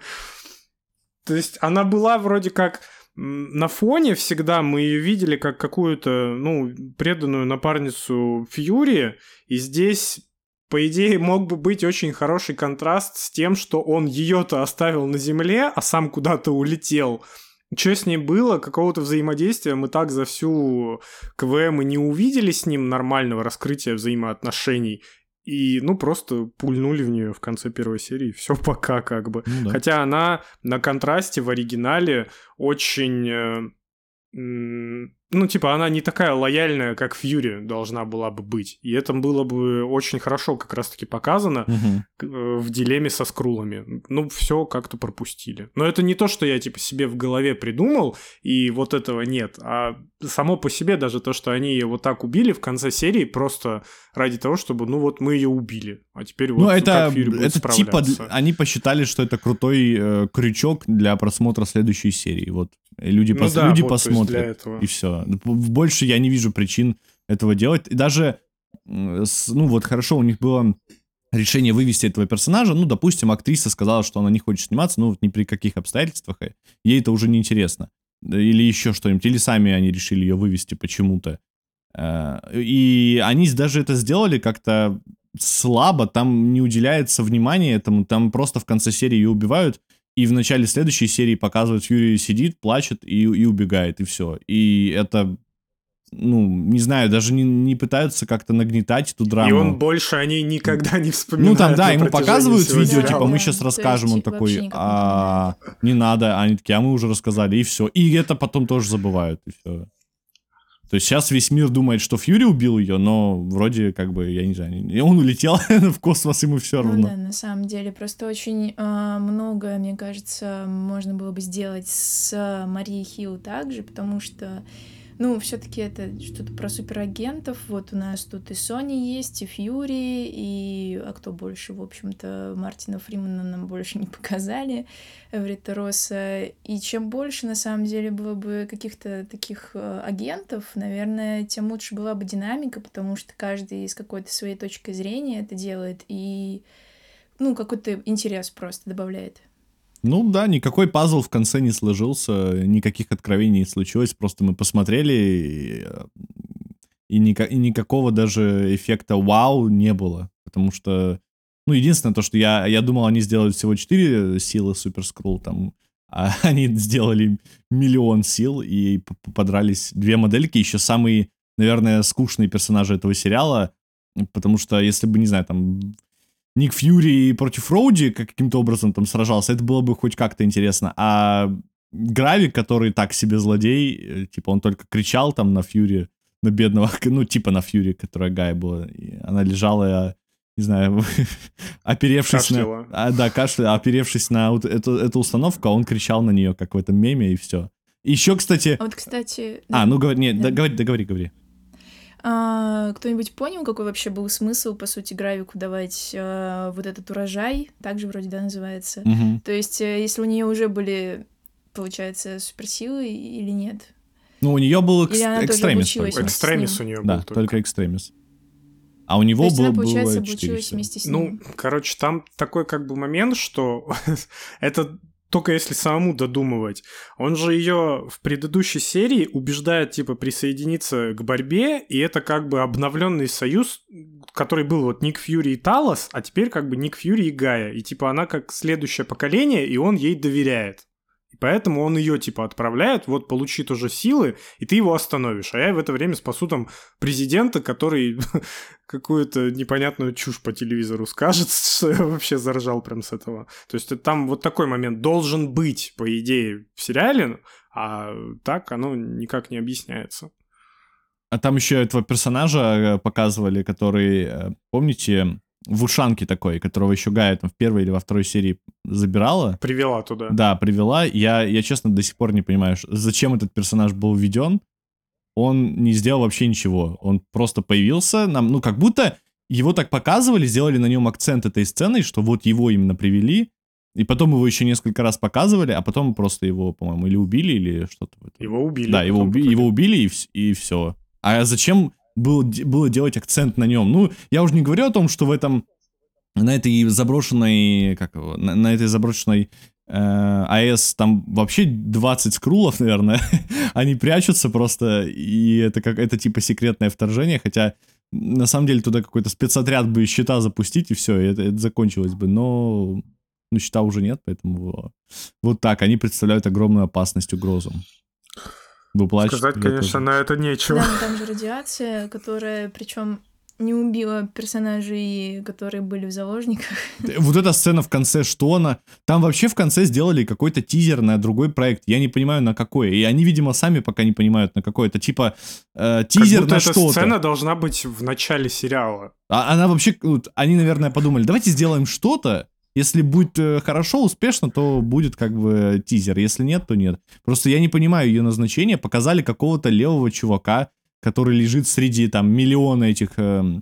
То есть она была вроде как на фоне всегда мы ее видели как какую-то, ну, преданную напарницу Фьюри, и здесь по идее, мог бы быть очень хороший контраст с тем, что он ее-то оставил на земле, а сам куда-то улетел. Что с ней было, какого-то взаимодействия мы так за всю КВМ и не увидели с ним нормального раскрытия взаимоотношений. И, ну, просто пульнули в нее в конце первой серии. Все пока, как бы. Ну, да. Хотя она на контрасте в оригинале очень э, ну, типа, она не такая лояльная, как Фьюри должна была бы быть. И это было бы очень хорошо как раз-таки показано угу. в дилемме со скрулами. Ну, все как-то пропустили. Но это не то, что я, типа, себе в голове придумал, и вот этого нет. А само по себе даже то, что они ее вот так убили в конце серии, просто ради того, чтобы, ну, вот мы ее убили. А теперь вот ну, это, как Фьюри будет это типа, они посчитали, что это крутой э, крючок для просмотра следующей серии. Вот Люди, ну, пос... да, люди вот, посмотрят, и все. Больше я не вижу причин этого делать. И даже, ну вот хорошо, у них было решение вывести этого персонажа. Ну, допустим, актриса сказала, что она не хочет сниматься, ну, вот ни при каких обстоятельствах. Ей это уже не интересно. Или еще что-нибудь. Или сами они решили ее вывести почему-то. Э, и они даже это сделали как-то слабо, там не уделяется внимания этому, там просто в конце серии ее убивают, и в начале следующей серии показывают, Фьюри сидит, плачет и, и убегает, и все. И это ну, не знаю, даже не, не пытаются как-то нагнетать эту драму. И он больше о ней никогда не вспоминает. Ну, там, да, ему показывают видео, типа, мы сейчас расскажем, он такой, а, не надо, они такие, а мы уже рассказали, и все. И это потом тоже забывают, и все. То есть сейчас весь мир думает, что Фьюри убил ее, но вроде как бы, я не знаю, он улетел в космос, ему все ну равно. Ну, да, на самом деле, просто очень э, много, мне кажется, можно было бы сделать с Марией Хилл также, потому что ну, все-таки это что-то про суперагентов. Вот у нас тут и Sony есть, и Фьюри, и... А кто больше, в общем-то, Мартина Фримана нам больше не показали, Эврита Росса. И чем больше, на самом деле, было бы каких-то таких э, агентов, наверное, тем лучше была бы динамика, потому что каждый с какой-то своей точкой зрения это делает, и, ну, какой-то интерес просто добавляет. Ну да, никакой пазл в конце не сложился, никаких откровений не случилось, просто мы посмотрели, и, и, ни, и никакого даже эффекта вау не было, потому что, ну, единственное то, что я, я думал, они сделают всего 4 силы Супер Скрул, там, а они сделали миллион сил и подрались две модельки, еще самые, наверное, скучные персонажи этого сериала, потому что, если бы, не знаю, там Ник Фьюри против Роуди каким-то образом там сражался, это было бы хоть как-то интересно. А Гравик, который так себе злодей, э, типа он только кричал там на Фьюри, на бедного, ну типа на Фьюри, которая Гая была, и она лежала, не знаю, оперевшись Кашляла. на... А, да, кашля, оперевшись на вот эту, эту установку, а он кричал на нее, как в этом меме, и все. Еще, кстати... А вот, кстати... А, ну, говори, нет, да. договори, договори, говори. А, кто-нибудь понял, какой вообще был смысл, по сути, Гравику давать а, вот этот урожай? Также вроде, да, называется. Угу. То есть, э, если у нее уже были, получается, суперсилы или нет? Ну, у нее был экс- экстремис. Экстремис у нее был. Да, только, только экстремис. А у него То есть было, она, получается, было обучилась вместе с ним. Ну, короче, там такой как бы момент, что это только если самому додумывать. Он же ее в предыдущей серии убеждает, типа, присоединиться к борьбе, и это как бы обновленный союз, который был вот Ник Фьюри и Талос, а теперь как бы Ник Фьюри и Гая. И типа она как следующее поколение, и он ей доверяет. Поэтому он ее типа отправляет, вот получи тоже силы, и ты его остановишь. А я в это время спасу там президента, который какую-то непонятную чушь по телевизору скажет, что я вообще заржал прям с этого. То есть там вот такой момент должен быть, по идее, в сериале, а так оно никак не объясняется. А там еще этого персонажа э, показывали, который, э, помните, в ушанке такой, которого еще Гая там в первой или во второй серии забирала. Привела туда. Да, привела. Я, я честно до сих пор не понимаю, зачем этот персонаж был введен. Он не сделал вообще ничего. Он просто появился нам, ну, как будто его так показывали, сделали на нем акцент этой сцены, что вот его именно привели, и потом его еще несколько раз показывали, а потом просто его, по-моему, или убили, или что-то. Его убили. Да, его, уби- его убили, и, и все. А зачем было, было делать акцент на нем. Ну, я уже не говорю о том, что в этом на этой заброшенной, как его, на, на этой заброшенной э, АЭС, там вообще 20 скрулов, наверное, они прячутся просто, и это как это типа секретное вторжение, хотя на самом деле туда какой-то спецотряд бы счета запустить, и все, и это, это закончилось бы, но ну, счета уже нет, поэтому вот так, они представляют огромную опасность, угрозу. Вы плачете? Сказать, конечно, на это нечего. Да, там же радиация, которая, причем не убила персонажей, которые были в заложниках. Вот эта сцена в конце, что она... Там вообще в конце сделали какой-то тизер на другой проект. Я не понимаю, на какой. И они, видимо, сами пока не понимают, на какой. Это типа э, тизер как на что-то. эта сцена должна быть в начале сериала. А она вообще... Они, наверное, подумали, давайте сделаем что-то, если будет э, хорошо, успешно, то будет как бы тизер. Если нет, то нет. Просто я не понимаю ее назначения. Показали какого-то левого чувака, который лежит среди там миллиона этих, э,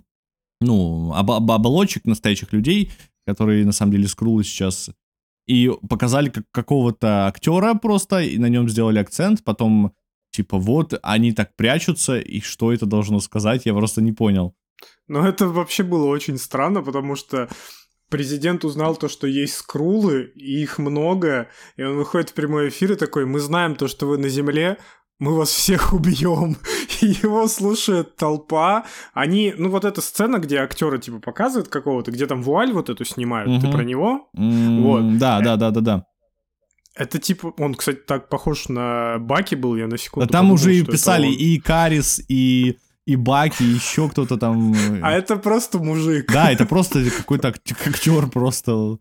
ну, об об оболочек настоящих людей, которые на самом деле скрулы сейчас. И показали как какого-то актера просто, и на нем сделали акцент, потом типа вот они так прячутся, и что это должно сказать, я просто не понял. Ну, это вообще было очень странно, потому что президент узнал то, что есть скрулы, и их много, и он выходит в прямой эфир и такой, мы знаем то, что вы на Земле, мы вас всех убьем. И его слушает толпа. Они, ну вот эта сцена, где актеры типа показывают какого-то, где там вуаль вот эту снимают, угу. ты про него? Mm, вот. Да, да, да, да, да. Это типа, он, кстати, так похож на Баки был, я на секунду. А там подумал, уже и писали и Карис, и и Баки, и еще кто-то там. А это просто мужик. Да, это просто какой-то актер просто.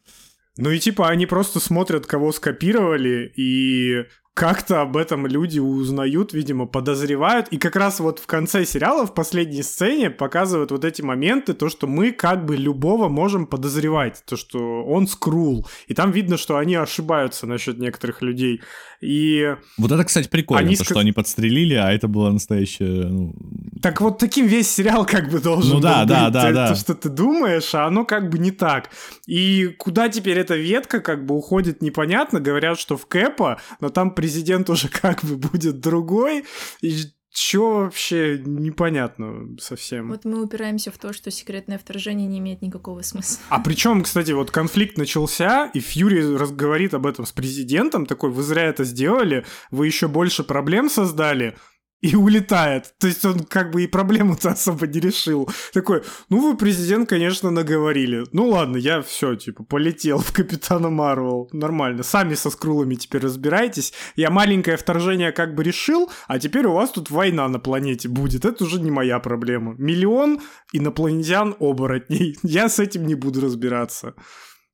Ну и типа они просто смотрят, кого скопировали, и как-то об этом люди узнают, видимо, подозревают. И как раз вот в конце сериала, в последней сцене, показывают вот эти моменты, то, что мы как бы любого можем подозревать, то, что он скрул. И там видно, что они ошибаются насчет некоторых людей. И... Вот это, кстати, прикольно, они то, что они подстрелили, а это было настоящее... Ну... Так вот таким весь сериал как бы должен ну, да, был да, быть. Да, да, То, что ты думаешь, а оно как бы не так. И куда теперь эта ветка как бы уходит, непонятно. Говорят, что в Кэпа, но там президент уже как бы будет другой, и Чё вообще непонятно совсем. Вот мы упираемся в то, что секретное вторжение не имеет никакого смысла. А причем, кстати, вот конфликт начался, и Фьюри разговорит об этом с президентом, такой, вы зря это сделали, вы еще больше проблем создали, и улетает. То есть он как бы и проблему-то особо не решил. Такой, ну вы, президент, конечно, наговорили. Ну ладно, я все, типа, полетел в Капитана Марвел. Нормально. Сами со скрулами теперь разбирайтесь. Я маленькое вторжение как бы решил, а теперь у вас тут война на планете будет. Это уже не моя проблема. Миллион инопланетян-оборотней. Я с этим не буду разбираться.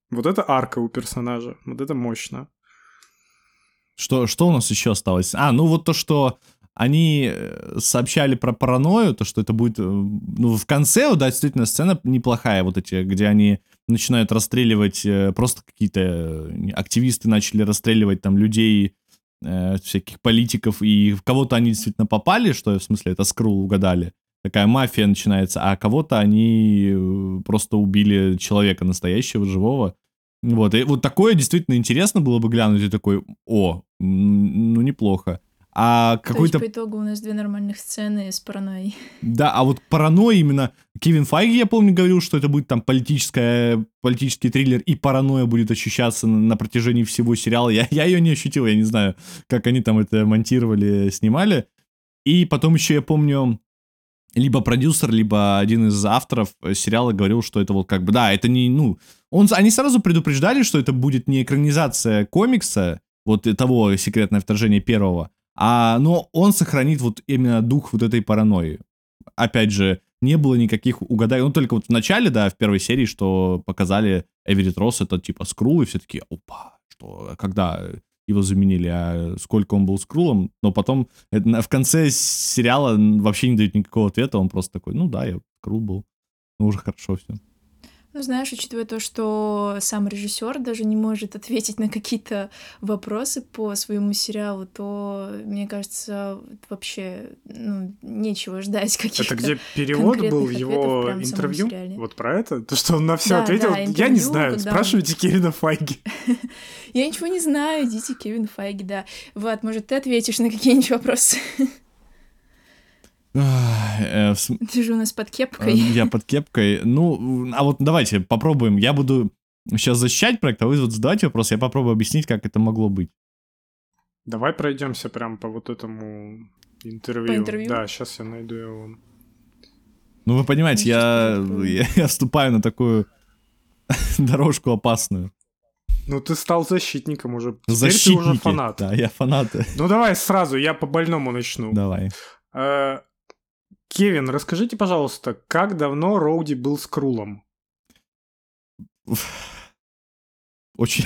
Вот это арка у персонажа. Вот это мощно. Что, что у нас еще осталось? А, ну вот то, что они э, сообщали про паранойю, то, что это будет... Э, ну, в конце, да, действительно, сцена неплохая, вот эти, где они начинают расстреливать, э, просто какие-то активисты начали расстреливать там людей, всяких политиков, и в кого-то они действительно попали, что, в смысле, это скрул угадали. Такая мафия начинается, а кого-то они просто убили человека настоящего, живого. Вот, и вот такое действительно интересно было бы глянуть, и такой, о, ну неплохо. А какой-то... То есть, по итогу у нас две нормальных сцены с паранойей. Да, а вот паранойя именно... Кевин Файги, я помню, говорил, что это будет там политическая, политический триллер, и паранойя будет ощущаться на, на протяжении всего сериала. Я, я ее не ощутил, я не знаю, как они там это монтировали, снимали. И потом еще я помню, либо продюсер, либо один из авторов сериала говорил, что это вот как бы, да, это не, ну, он, они сразу предупреждали, что это будет не экранизация комикса, вот того секретное вторжение первого, а, но он сохранит вот именно дух вот этой паранойи. Опять же, не было никаких угаданий. Ну, только вот в начале, да, в первой серии, что показали Эверит Росс, это типа скрул, и все таки опа, что, когда его заменили, а сколько он был скрулом, но потом это, в конце сериала вообще не дают никакого ответа, он просто такой, ну да, я скрул был, ну уже хорошо все. Ну, знаешь, учитывая то, что сам режиссер даже не может ответить на какие-то вопросы по своему сериалу, то, мне кажется, вообще ну, нечего ждать каких-то Это где перевод был в его интервью? Вот про это? То, что он на все да, ответил? Да, интервью, Я не знаю, спрашивайте он... Кевина Файги. Я ничего не знаю, идите Кевин Файги, да. Вот, может, ты ответишь на какие-нибудь вопросы? Э, Ты же у нас под кепкой. Э, я под кепкой. Ну, а вот давайте попробуем. Я буду сейчас защищать проект, а вы вот задавайте вопрос, я попробую объяснить, как это могло быть. Давай пройдемся прям по вот этому интервью. По интервью? Да, сейчас я найду его. Ну, вы понимаете, я, я, я вступаю на такую дорожку опасную. Ну, ты стал защитником уже. Теперь Защитники. ты уже фанат. Да, я фанат. Ну, давай сразу, я по больному начну. Давай. Э, Кевин, расскажите, пожалуйста, как давно Роуди был с Крулом? Очень...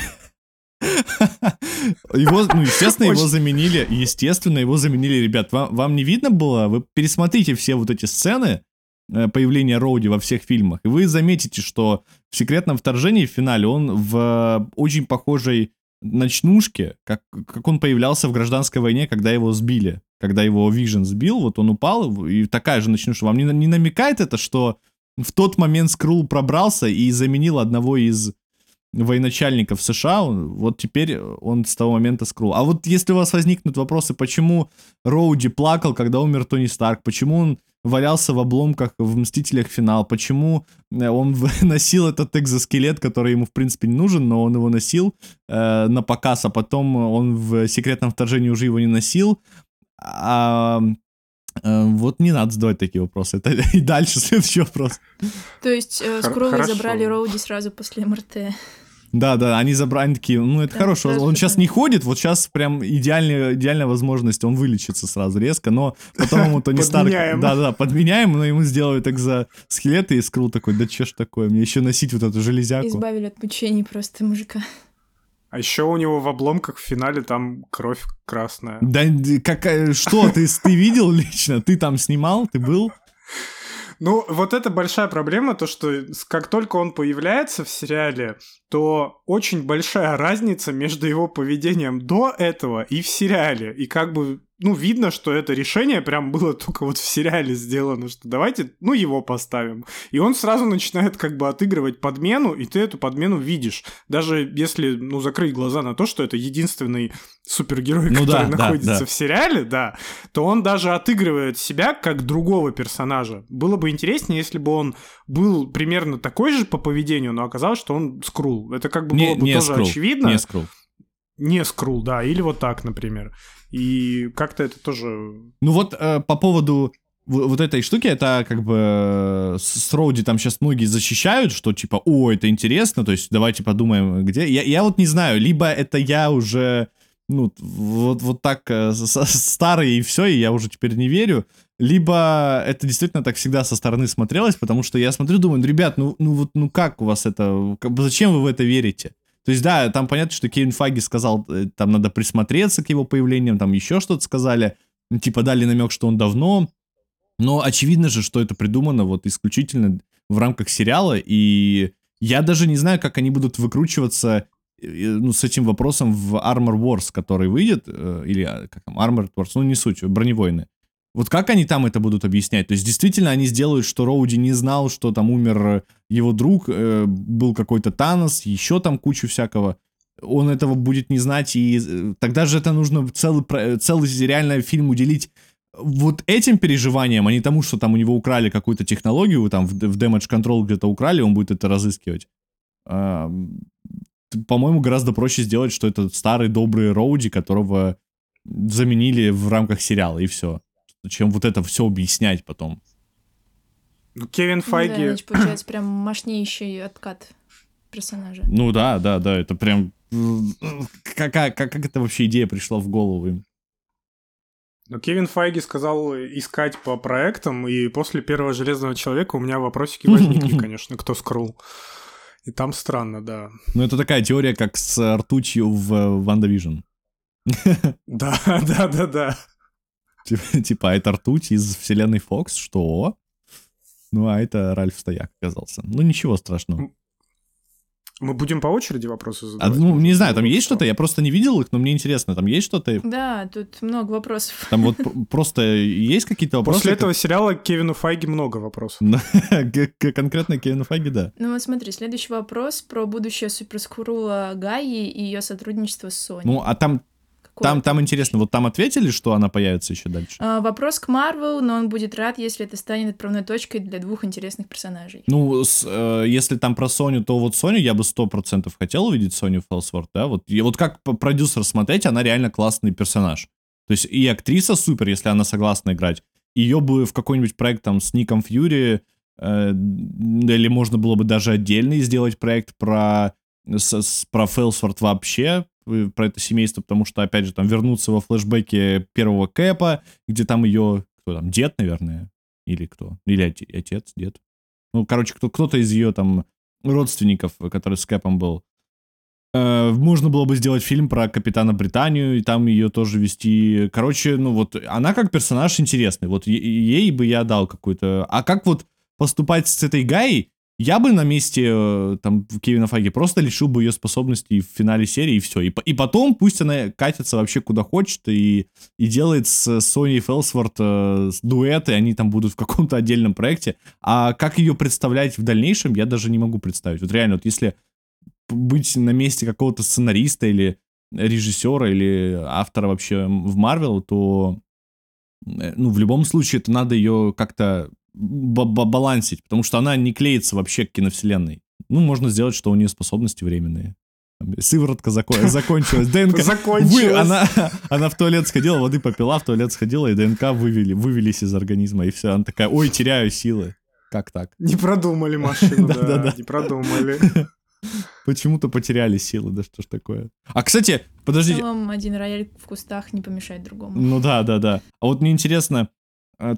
Его, ну, естественно, его заменили, естественно, его заменили, ребят. Вам, вам не видно было? Вы пересмотрите все вот эти сцены э, появления Роуди во всех фильмах, и вы заметите, что в «Секретном вторжении» в финале он в очень похожей ночнушке, как, как он появлялся в гражданской войне, когда его сбили. Когда его Вижен сбил, вот он упал, и такая же ночнушка. Вам не, не намекает это, что в тот момент Скрул пробрался и заменил одного из военачальников США, вот теперь он с того момента скрул. А вот если у вас возникнут вопросы, почему Роуди плакал, когда умер Тони Старк, почему он валялся в обломках в «Мстителях. Финал», почему э, он носил этот экзоскелет, который ему, в принципе, не нужен, но он его носил э, на показ, а потом он в «Секретном вторжении» уже его не носил. А, э, вот не надо задавать такие вопросы. Это и дальше следующий вопрос. То есть э, Скроллы забрали Роуди сразу после МРТ. Да, да, они забрали, они такие, ну это да, хорошо, он сейчас не ходит, вот сейчас прям идеальная, идеальная возможность, он вылечится сразу резко, но потом ему Тони Старк... Да, да, подменяем, но ему сделают экзоскелеты и скрул такой, да че ж такое, мне еще носить вот эту железяку. Избавили от мучений просто мужика. А еще у него в обломках в финале там кровь красная. Да какая, что, ты, ты видел лично? Ты там снимал? Ты был? Ну, вот это большая проблема, то, что как только он появляется в сериале, то очень большая разница между его поведением до этого и в сериале. И как бы ну, видно, что это решение прям было только вот в сериале сделано, что давайте, ну, его поставим. И он сразу начинает как бы отыгрывать подмену, и ты эту подмену видишь. Даже если, ну, закрыть глаза на то, что это единственный супергерой, ну, который да, находится да, в сериале, да, то он даже отыгрывает себя как другого персонажа. Было бы интереснее, если бы он был примерно такой же по поведению, но оказалось, что он скрул. Это как бы не, было бы тоже скрул, очевидно. Не скрул. Не скрул, да, или вот так, например. И как-то это тоже... Ну вот э, по поводу вот этой штуки, это как бы с Роуди там сейчас многие защищают, что типа, о, это интересно, то есть давайте подумаем, где. Я, я вот не знаю, либо это я уже, ну, вот, вот так э, старый и все, и я уже теперь не верю, либо это действительно так всегда со стороны смотрелось, потому что я смотрю, думаю, ну, ребят, ну, ну вот, ну как у вас это, зачем вы в это верите? То есть, да, там понятно, что Кевин Фаги сказал, э, там надо присмотреться к его появлениям, там еще что-то сказали, типа дали намек, что он давно, но очевидно же, что это придумано вот исключительно в рамках сериала, и я даже не знаю, как они будут выкручиваться э, ну, с этим вопросом в Armor Wars, который выйдет, э, или а, как там, Armor Wars, ну не суть, броневойны. Вот как они там это будут объяснять? То есть действительно они сделают, что Роуди не знал, что там умер его друг, э, был какой-то Танос, еще там кучу всякого. Он этого будет не знать, и э, тогда же это нужно целый, целый реально фильм уделить вот этим переживаниям, а не тому, что там у него украли какую-то технологию, там в, в Damage Control где-то украли, он будет это разыскивать. А, по-моему, гораздо проще сделать, что это старый добрый Роуди, которого заменили в рамках сериала, и все чем вот это все объяснять потом. Ну, Кевин Файги... Да, значит, получается прям мощнейший откат персонажа. Ну да, да, да, это прям... Как, как, как это вообще идея пришла в голову им? Ну, Кевин Файги сказал искать по проектам, и после первого Железного Человека у меня вопросики возникли, конечно, кто скрул. И там странно, да. Ну, это такая теория, как с ртутью в WandaVision. Да, да, да, да. Типа, а это ртуть из вселенной Фокс? Что? Ну, а это Ральф Стояк оказался. Ну, ничего страшного. Мы будем по очереди вопросы задавать? А, ну, не знаю, там есть что-то? Я просто не видел их, но мне интересно, там есть что-то? Да, тут много вопросов. Там вот просто есть какие-то вопросы? После этого сериала Кевину Файги много вопросов. Конкретно Кевину Файги, да. Ну вот смотри, следующий вопрос про будущее суперскрула Гаи и ее сотрудничество с Sony. Ну, а там там, там интересно, вот там ответили, что она появится еще дальше? А, вопрос к Марвел, но он будет рад, если это станет отправной точкой для двух интересных персонажей. Ну, с, э, если там про Соню, то вот Соню я бы сто процентов хотел увидеть Соню Фелсворт, да, вот, и вот как продюсер смотреть, она реально классный персонаж. То есть и актриса супер, если она согласна играть. Ее бы в какой-нибудь проект там с Ником Фьюри, э, или можно было бы даже отдельный сделать проект про, с, с, про Фелсворт вообще, про это семейство, потому что, опять же, там вернуться во флешбеке первого Кэпа, где там ее, кто там, дед, наверное, или кто, или отец, дед. Ну, короче, кто, кто-то из ее там родственников, который с Кэпом был. Э, можно было бы сделать фильм про Капитана Британию, и там ее тоже вести. Короче, ну вот, она как персонаж интересный. Вот ей бы я дал какую-то... А как вот поступать с этой Гаей? Я бы на месте э, там Кевина Фаги просто лишил бы ее способностей в финале серии и все. И, и потом пусть она катится вообще куда хочет и, и делает с Соней Фелсворт э, дуэты, они там будут в каком-то отдельном проекте. А как ее представлять в дальнейшем, я даже не могу представить. Вот реально, вот если быть на месте какого-то сценариста или режиссера или автора вообще в Марвел, то э, ну, в любом случае это надо ее как-то балансить, потому что она не клеится вообще к киновселенной. Ну, можно сделать, что у нее способности временные. Сыворотка закон, закончилась, ДНК... Закончилась. Вы, она, она в туалет сходила, воды попила, в туалет сходила, и ДНК вывели, вывелись из организма, и все. Она такая, ой, теряю силы. Как так? Не продумали машину, да, не продумали. Почему-то потеряли силы, да что ж такое. А, кстати, подождите. В целом, один рояль в кустах не помешает другому. Ну да, да, да. А вот мне интересно,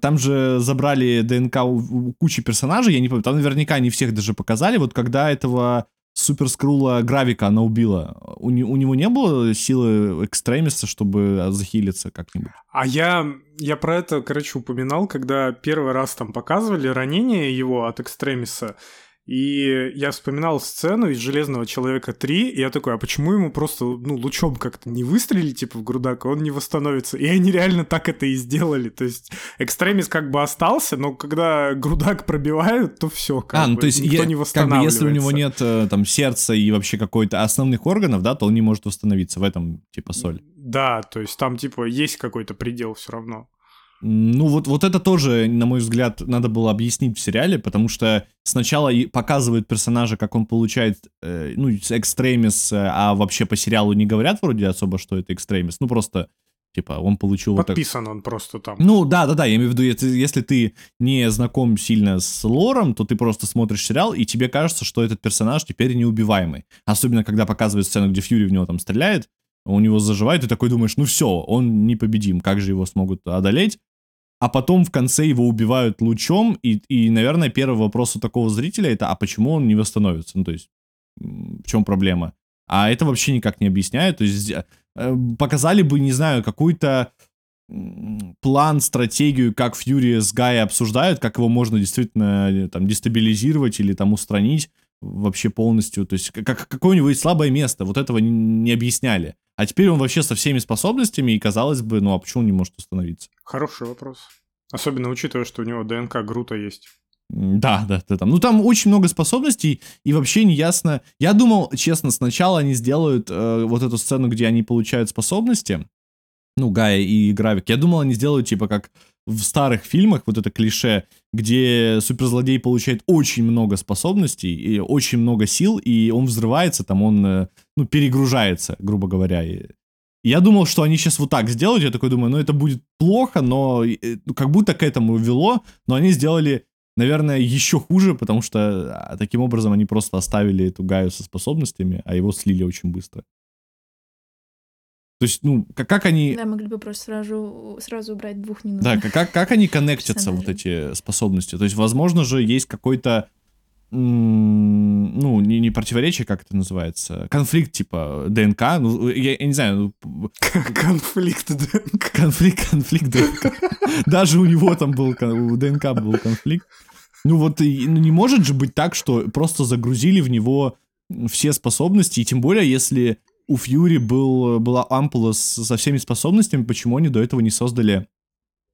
там же забрали ДНК у, у кучи персонажей, я не помню, там наверняка не всех даже показали. Вот когда этого суперскрула Гравика она убила, у, не, у него не было силы экстремиста, чтобы захилиться как-нибудь? А я, я про это, короче, упоминал, когда первый раз там показывали ранение его от экстремиса, и я вспоминал сцену из «Железного человека 3», и я такой, а почему ему просто, ну, лучом как-то не выстрелить, типа, в грудак, он не восстановится? И они реально так это и сделали. То есть экстремис как бы остался, но когда грудак пробивают, то все, как а, ну, бы, то есть никто е- не восстанавливается. Как бы, если у него нет э, там сердца и вообще какой-то основных органов, да, то он не может восстановиться. В этом, типа, соль. Да, то есть там, типа, есть какой-то предел все равно. Ну, вот, вот это тоже, на мой взгляд, надо было объяснить в сериале, потому что сначала показывают персонажа, как он получает, э, ну, экстремис, э, а вообще по сериалу не говорят вроде особо, что это экстремис. Ну, просто, типа, он получил Подписан вот так... он просто там. Ну, да-да-да, я имею в виду, если, если ты не знаком сильно с лором, то ты просто смотришь сериал, и тебе кажется, что этот персонаж теперь неубиваемый. Особенно, когда показывают сцену, где Фьюри в него там стреляет, у него заживает, и такой думаешь, ну все, он непобедим, как же его смогут одолеть? А потом в конце его убивают лучом, и, и, наверное, первый вопрос у такого зрителя это, а почему он не восстановится? Ну, то есть, в чем проблема? А это вообще никак не объясняют. То есть, э, показали бы, не знаю, какой-то план, стратегию, как Фьюри с Гай обсуждают, как его можно действительно э, там дестабилизировать или там устранить вообще полностью. То есть, как, какое у него есть слабое место, вот этого не, не объясняли. А теперь он вообще со всеми способностями, и казалось бы, ну а почему он не может установиться? Хороший вопрос. Особенно учитывая, что у него ДНК Грута есть. Да, да, да, там. Ну, там очень много способностей, и вообще не ясно. Я думал, честно, сначала они сделают э, вот эту сцену, где они получают способности. Ну, Гая и Гравик. Я думал, они сделают, типа, как в старых фильмах, вот это клише, где суперзлодей получает очень много способностей и очень много сил, и он взрывается, там он, э, ну, перегружается, грубо говоря. Я думал, что они сейчас вот так сделают, я такой думаю, ну, это будет плохо, но э, ну, как будто к этому вело, но они сделали, наверное, еще хуже, потому что а, таким образом они просто оставили эту Гаю со способностями, а его слили очень быстро. То есть, ну, как, как они... Да, могли бы просто сразу, сразу убрать двух минут. Да, как, как они коннектятся, вот эти способности? То есть, возможно же, есть какой-то, ну, не, не противоречие, как это называется, конфликт типа ДНК, ну, я, я не знаю... Ну... Конфликт ДНК. Конфликт, конфликт ДНК. Даже у него там был, у ДНК был конфликт. Ну вот ну, не может же быть так, что просто загрузили в него все способности, и тем более, если у Фьюри был, была ампула с, со всеми способностями, почему они до этого не создали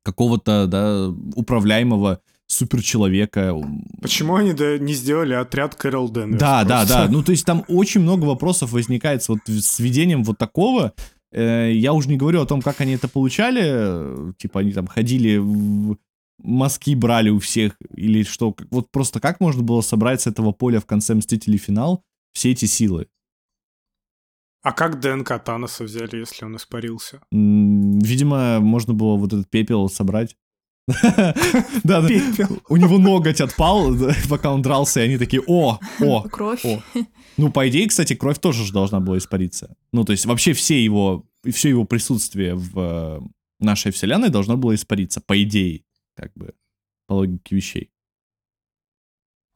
какого-то, да, управляемого суперчеловека. Почему они да, не сделали отряд Кэрол Денверс? Да, просто? да, да. Ну, то есть там очень много вопросов возникает с, вот, с введением вот такого Э, я уже не говорю о том, как они это получали. Типа они там ходили в мазки брали у всех, или что, вот просто как можно было собрать с этого поля в конце Мстителей финал все эти силы? А как ДНК Таноса взяли, если он испарился? Видимо, можно было вот этот пепел собрать. Да, да. У него ноготь отпал, пока он дрался, и они такие, о, о, кровь. Ну, по идее, кстати, кровь тоже же должна была испариться. Ну, то есть вообще все его, все его присутствие в э, нашей вселенной должно было испариться, по идее как бы по логике вещей.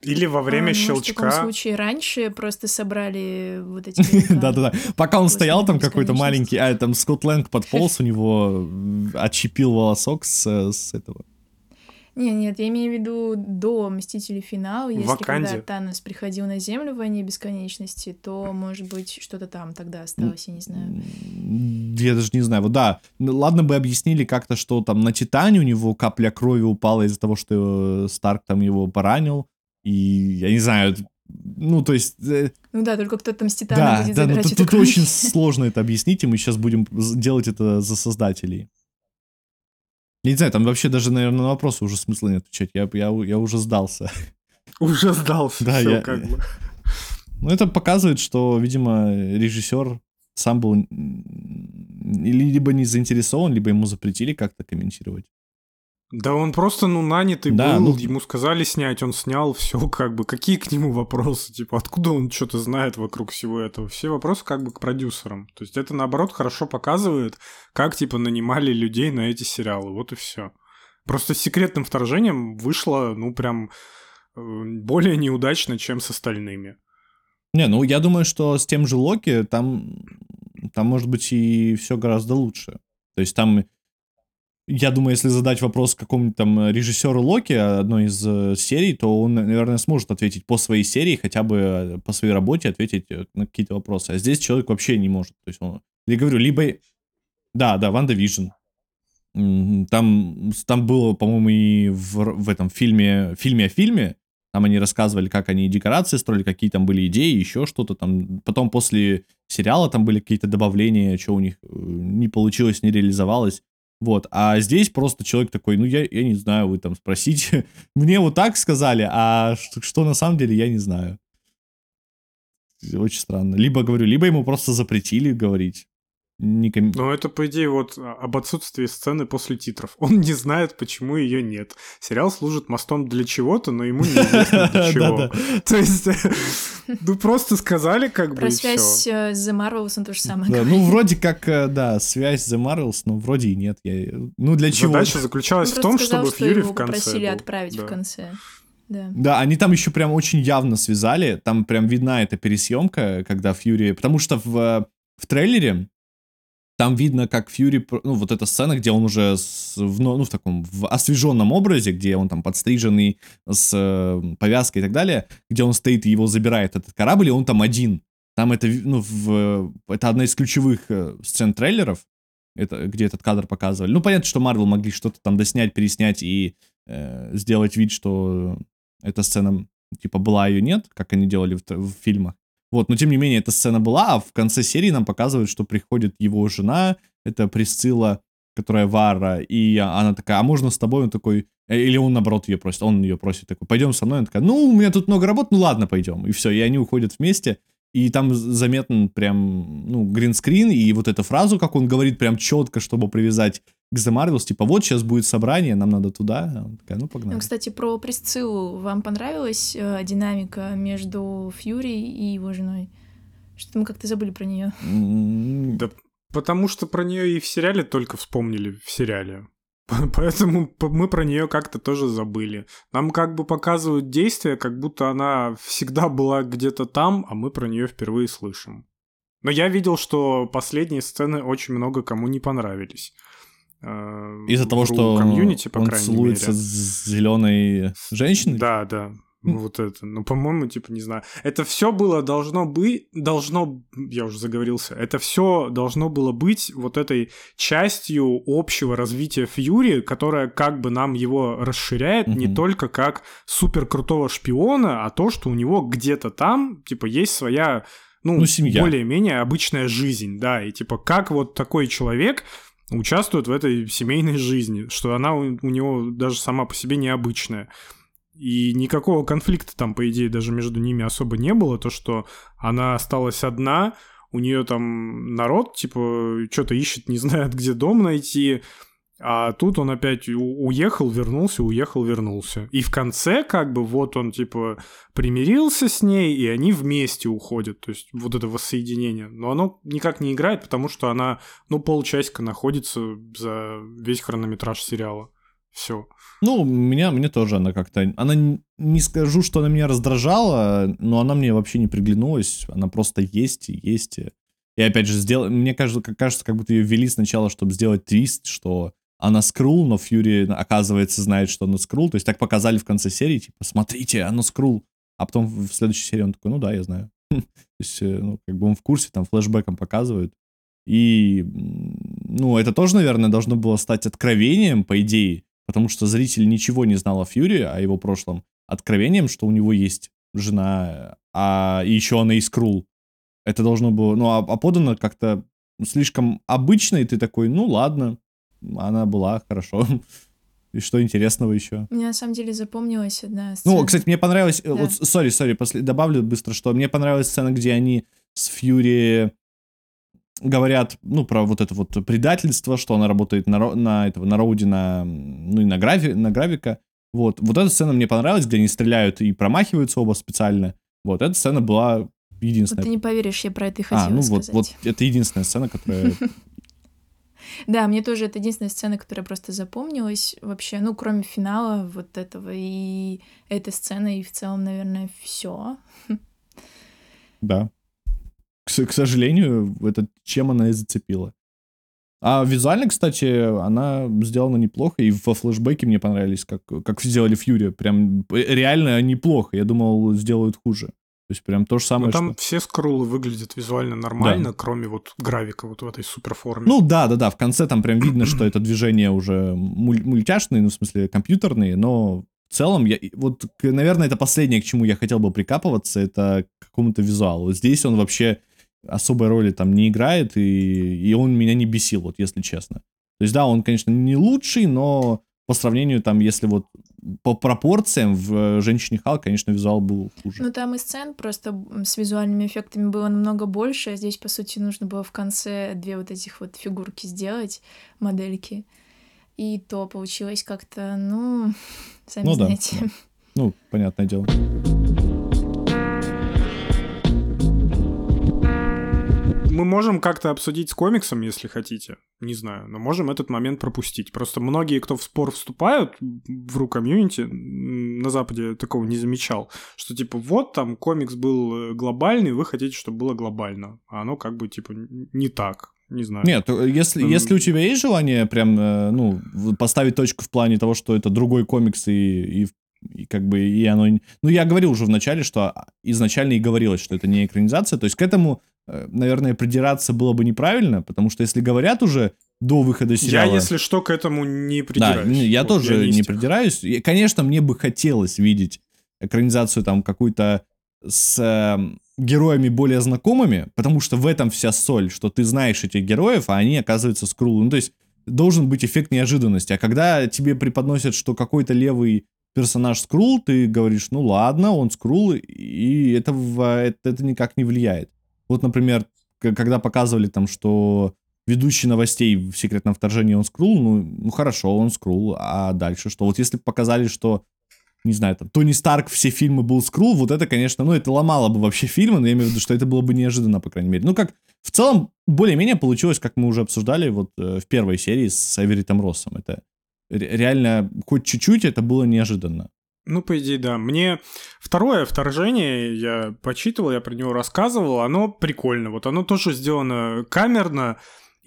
Или во время а, щелчка. Может, в таком случае раньше просто собрали вот эти... Да-да-да. Пока он стоял там какой-то маленький, а там Скотт Лэнг подполз, у него отщепил волосок с этого нет, нет, я имею в виду до Мстителей Финал, если Ваканде. когда Танос приходил на Землю в Войне Бесконечности, то, может быть, что-то там тогда осталось, я не знаю. Я даже не знаю. Вот да, ну, ладно бы объяснили как-то, что там на Титане у него капля крови упала из-за того, что Старк там его поранил, и я не знаю, ну, то есть... Э, ну да, только кто-то там с Титана да, будет да, ну, тут, тут очень сложно это объяснить, и мы сейчас будем делать это за создателей. Не знаю, там вообще даже, наверное, на вопросы уже смысла не отвечать. Я, я, я уже сдался. Уже сдался, да, все я, как бы. Ну, это показывает, что, видимо, режиссер сам был либо не заинтересован, либо ему запретили как-то комментировать. Да он просто, ну, нанятый да, был, ну... ему сказали снять, он снял, все как бы. Какие к нему вопросы? Типа, откуда он что-то знает вокруг всего этого? Все вопросы как бы к продюсерам. То есть это, наоборот, хорошо показывает, как, типа, нанимали людей на эти сериалы. Вот и все. Просто с секретным вторжением вышло, ну, прям э, более неудачно, чем с остальными. Не, ну, я думаю, что с тем же Локи там, там может быть, и все гораздо лучше. То есть там я думаю, если задать вопрос какому-нибудь там э, режиссеру Локи одной из э, серий, то он, наверное, сможет ответить по своей серии, хотя бы э, по своей работе ответить на какие-то вопросы. А здесь человек вообще не может. То есть он, я говорю, либо... Да, да, WandaVision. Там, там было, по-моему, и в, в этом фильме, фильме о фильме, там они рассказывали, как они декорации строили, какие там были идеи, еще что-то там. Потом после сериала там были какие-то добавления, что у них не получилось, не реализовалось. Вот, а здесь просто человек такой, ну, я, я не знаю, вы там спросите. Мне вот так сказали, а что, что на самом деле, я не знаю. Очень странно. Либо, говорю, либо ему просто запретили говорить не ком... Ну, это, по идее, вот а, об отсутствии сцены после титров. Он не знает, почему ее нет. Сериал служит мостом для чего-то, но ему неизвестно для чего. То есть, ну, просто сказали как бы Про связь э, с The Marvels он то же самое ну, вроде как, э, да, связь с The Marvels, но вроде и нет. Ну, для чего? Задача заключалась в том, чтобы Фьюри в конце просили отправить в конце. Да. да, они там еще прям очень явно связали. Там прям видна эта пересъемка, когда Фьюри. Потому что в, в трейлере там видно, как Фьюри, ну, вот эта сцена, где он уже с, в, ну, в таком в освеженном образе, где он там подстриженный, с э, повязкой и так далее, где он стоит и его забирает этот корабль, и он там один. Там это, ну, в, это одна из ключевых э, сцен трейлеров, это, где этот кадр показывали. Ну, понятно, что Марвел могли что-то там доснять, переснять и э, сделать вид, что эта сцена, типа, была ее нет, как они делали в, в фильмах. Вот, но тем не менее, эта сцена была, а в конце серии нам показывают, что приходит его жена, это Присцилла, которая Вара, и она такая, а можно с тобой? Он такой, э, или он наоборот ее просит, он ее просит, такой, пойдем со мной, она такая, ну, у меня тут много работ, ну ладно, пойдем, и все, и они уходят вместе, и там заметен прям, ну, гринскрин, и вот эту фразу, как он говорит прям четко, чтобы привязать к The Marvels, типа, вот сейчас будет собрание, нам надо туда. А такая, ну, погнали. Ну, кстати, про Присциллу. Вам понравилась э, динамика между Фьюри и его женой? Что-то мы как-то забыли про нее. Да потому что про нее и в сериале только вспомнили в сериале. Поэтому мы про нее как-то тоже забыли. Нам как бы показывают действия, как будто она всегда была где-то там, а мы про нее впервые слышим. Но я видел, что последние сцены очень много кому не понравились. Э, Из-за того, что комьюнити, по он целуется мере. с зеленой женщиной? Да, да. Вот это. Ну, по-моему, типа, не знаю. Это все было должно быть, должно, я уже заговорился, это все должно было быть вот этой частью общего развития Фьюри, которая как бы нам его расширяет mm-hmm. не только как супер крутого шпиона, а то, что у него где-то там, типа, есть своя ну, ну семья. более-менее обычная жизнь, да, и типа как вот такой человек участвует в этой семейной жизни, что она у, у него даже сама по себе необычная. И никакого конфликта там, по идее, даже между ними особо не было. То, что она осталась одна, у нее там народ, типа, что-то ищет, не знает, где дом найти. А тут он опять уехал, вернулся, уехал, вернулся. И в конце, как бы, вот он, типа, примирился с ней, и они вместе уходят. То есть вот это воссоединение. Но оно никак не играет, потому что она, ну, полчасика находится за весь хронометраж сериала. Все. Ну, меня, мне тоже она как-то... Она не скажу, что она меня раздражала, но она мне вообще не приглянулась. Она просто есть и есть. И опять же, сделал, мне кажется, кажется, как будто ее ввели сначала, чтобы сделать твист, что она скрул, но Фьюри, оказывается, знает, что она скрул. То есть так показали в конце серии, типа, смотрите, она скрул. А потом в следующей серии он такой, ну да, я знаю. То есть, э, ну, как бы он в курсе, там, флешбеком показывают. И, ну, это тоже, наверное, должно было стать откровением, по идее, потому что зритель ничего не знал о Фьюри, о его прошлом. Откровением, что у него есть жена, а еще она и скрул. Это должно было, ну, а, а подано как-то слишком обычно, и ты такой, ну, ладно, она была, хорошо. И что интересного еще? Мне на самом деле запомнилась одна сцена. Ну, кстати, мне понравилось... Э, да. Вот, сори, сори, после... добавлю быстро, что мне понравилась сцена, где они с Фьюри говорят, ну, про вот это вот предательство, что она работает на, на этого, на Роуде, на, ну, и на, грави, на Гравика. Вот. Вот эта сцена мне понравилась, где они стреляют и промахиваются оба специально. Вот, эта сцена была единственная. Вот ты не поверишь, я про это и хотела А, ну сказать. вот, вот это единственная сцена, которая да, мне тоже это единственная сцена, которая просто запомнилась вообще, ну, кроме финала вот этого и этой сцены, и в целом, наверное, все. Да. К, к сожалению, это чем она и зацепила. А визуально, кстати, она сделана неплохо, и во флешбеке мне понравились, как, как сделали Фьюри. Прям реально неплохо. Я думал, сделают хуже. То есть прям то же самое. Но там что... все скрулы выглядят визуально нормально, да. кроме вот гравика вот в этой суперформе. Ну да, да, да. В конце там прям видно, что это движение уже муль- мультяшные, ну в смысле компьютерные, но в целом, я, вот, наверное, это последнее, к чему я хотел бы прикапываться, это к какому-то визуалу. Здесь он вообще особой роли там не играет, и, и он меня не бесил, вот если честно. То есть, да, он, конечно, не лучший, но по сравнению, там, если вот по пропорциям в э, «Женщине Халк», конечно, визуал был хуже. Ну, там и сцен просто с визуальными эффектами было намного больше, а здесь, по сути, нужно было в конце две вот этих вот фигурки сделать, модельки. И то получилось как-то, ну, сами ну, знаете. Да, да. Ну, понятное дело. Мы можем как-то обсудить с комиксом, если хотите. Не знаю, но можем этот момент пропустить. Просто многие, кто в спор вступают в ру комьюнити, на Западе такого не замечал, что типа вот там комикс был э, глобальный, вы хотите, чтобы было глобально. А оно как бы типа не так. Не знаю. Нет, э, если, mm. если у тебя есть желание прям, э, ну, поставить точку в плане того, что это другой комикс и, и и как бы и оно... Ну, я говорил уже в начале, что изначально и говорилось, что это не экранизация. То есть к этому, наверное, придираться было бы неправильно, потому что если говорят уже до выхода сериала... Я, если что, к этому не придираюсь. Да, я вот, тоже я не, не придираюсь. И, конечно, мне бы хотелось видеть экранизацию там какую-то с э, героями более знакомыми, потому что в этом вся соль, что ты знаешь этих героев, а они оказываются скрулы. Ну, то есть должен быть эффект неожиданности. А когда тебе преподносят, что какой-то левый персонаж Скрул, ты говоришь, ну ладно, он Скрул, и это, это, это никак не влияет. Вот, например, когда показывали там, что ведущий новостей в секретном вторжении он Скрул, ну, ну хорошо, он Скрул, а дальше что? Вот если показали, что не знаю, там, Тони Старк все фильмы был Скрул, вот это, конечно, ну, это ломало бы вообще фильмы, но я имею в виду, что это было бы неожиданно, по крайней мере. Ну, как, в целом, более-менее получилось, как мы уже обсуждали вот э, в первой серии с Эверитом Россом. Это реально хоть чуть-чуть это было неожиданно. Ну, по идее, да. Мне второе вторжение, я почитывал, я про него рассказывал, оно прикольно. Вот оно тоже сделано камерно,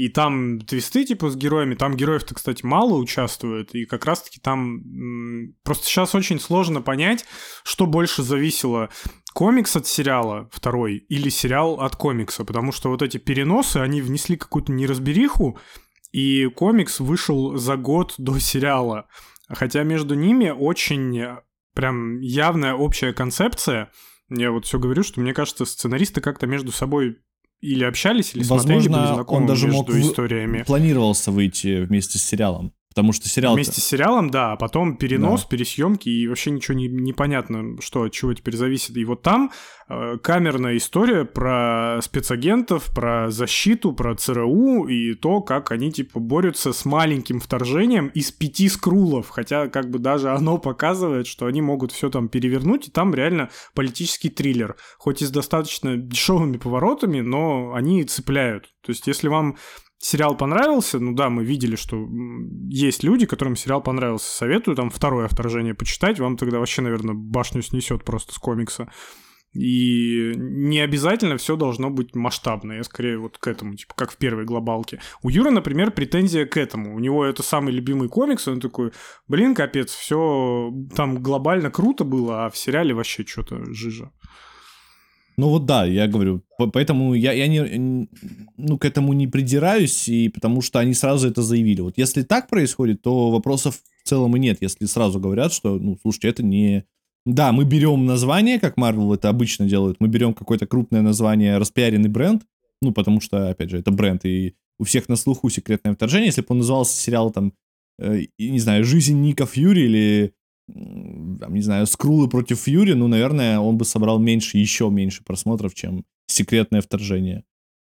и там твисты, типа, с героями. Там героев-то, кстати, мало участвует. И как раз-таки там... Просто сейчас очень сложно понять, что больше зависело. Комикс от сериала второй или сериал от комикса. Потому что вот эти переносы, они внесли какую-то неразбериху. И комикс вышел за год до сериала. Хотя между ними очень прям явная общая концепция. Я вот все говорю, что мне кажется, сценаристы как-то между собой или общались, или Возможно, смотрели, были знакомы он даже между мог историями. Планировался выйти вместе с сериалом. Потому что сериал... Вместе с сериалом, да, а потом перенос, пересъемки, и вообще ничего не, непонятно, что от чего теперь зависит. И вот там э, камерная история про спецагентов, про защиту, про ЦРУ и то, как они типа борются с маленьким вторжением из пяти скрулов. Хотя как бы даже оно показывает, что они могут все там перевернуть, и там реально политический триллер. Хоть и с достаточно дешевыми поворотами, но они цепляют. То есть если вам сериал понравился, ну да, мы видели, что есть люди, которым сериал понравился. Советую там второе вторжение почитать, вам тогда вообще, наверное, башню снесет просто с комикса. И не обязательно все должно быть масштабно. Я скорее вот к этому, типа, как в первой глобалке. У Юры, например, претензия к этому. У него это самый любимый комикс, он такой, блин, капец, все там глобально круто было, а в сериале вообще что-то жижа. Ну вот да, я говорю, по- поэтому я, я не, ну, к этому не придираюсь, и потому что они сразу это заявили. Вот если так происходит, то вопросов в целом и нет, если сразу говорят, что, ну, слушайте, это не... Да, мы берем название, как Marvel это обычно делают, мы берем какое-то крупное название, распиаренный бренд, ну, потому что, опять же, это бренд, и у всех на слуху секретное вторжение. Если бы он назывался сериал, там, э, не знаю, «Жизнь Ника Фьюри» или там, не знаю, Скрулы против Фьюри, ну, наверное, он бы собрал меньше, еще меньше просмотров, чем секретное вторжение.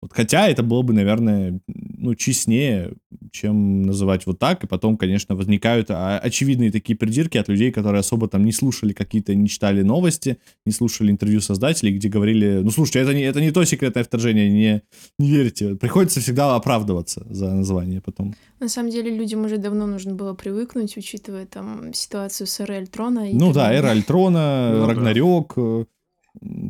Вот, хотя это было бы, наверное, ну, честнее, чем называть вот так. И потом, конечно, возникают а, очевидные такие придирки от людей, которые особо там не слушали какие-то, не читали новости, не слушали интервью создателей, где говорили, ну, слушайте, это не, это не то секретное вторжение, не, не верьте. Приходится всегда оправдываться за название потом. На самом деле людям уже давно нужно было привыкнуть, учитывая там ситуацию с эрой Альтрона. и Ну так да, эра Альтрона, Ну да. Рагнарёк, э,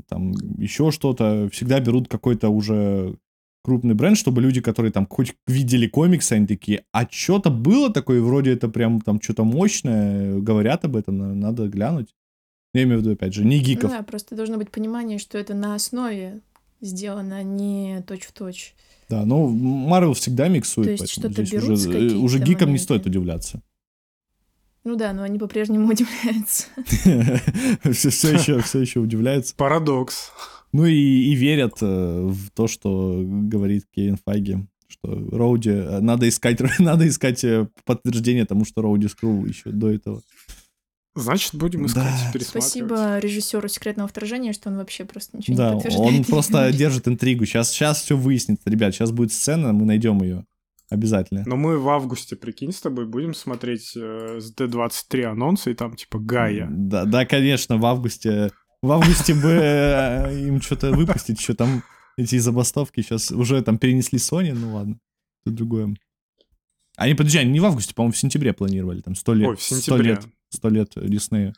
там еще что-то. Всегда берут какой-то уже крупный бренд, чтобы люди, которые там хоть видели комиксы, они такие, а что-то было такое, вроде это прям там что-то мощное, говорят об этом, на- надо глянуть. Я имею в виду, опять же, не Ну гиков. да, просто должно быть понимание, что это на основе сделано, а не точь-в-точь. Да, но Марвел всегда миксует, То есть поэтому что-то здесь уже, э, уже гикам не моментов. стоит удивляться. Ну да, но они по-прежнему удивляются. Все еще, все еще удивляется. Парадокс. Ну и, и верят э, в то, что говорит Кевин Файги, что Роуди... э, Надо искать, надо искать э, подтверждение тому, что Роуди скрул еще до этого. Значит, будем искать, Да. Спасибо режиссеру секретного вторжения, что он вообще просто ничего да, не подтверждает. он просто держит интригу. Сейчас, сейчас все выяснится, ребят. Сейчас будет сцена, мы найдем ее. Обязательно. Но мы в августе, прикинь, с тобой будем смотреть э, с D23 анонсы, и там типа Гая. Да, да, конечно, в августе... В августе бы э, им что-то выпустить, что там эти забастовки сейчас уже там перенесли Sony, ну ладно, это другое. Они, подожди, они не в августе, по-моему, в сентябре планировали, там сто лет. Ой, в 100 сентябре. лет, сто лет Диснея.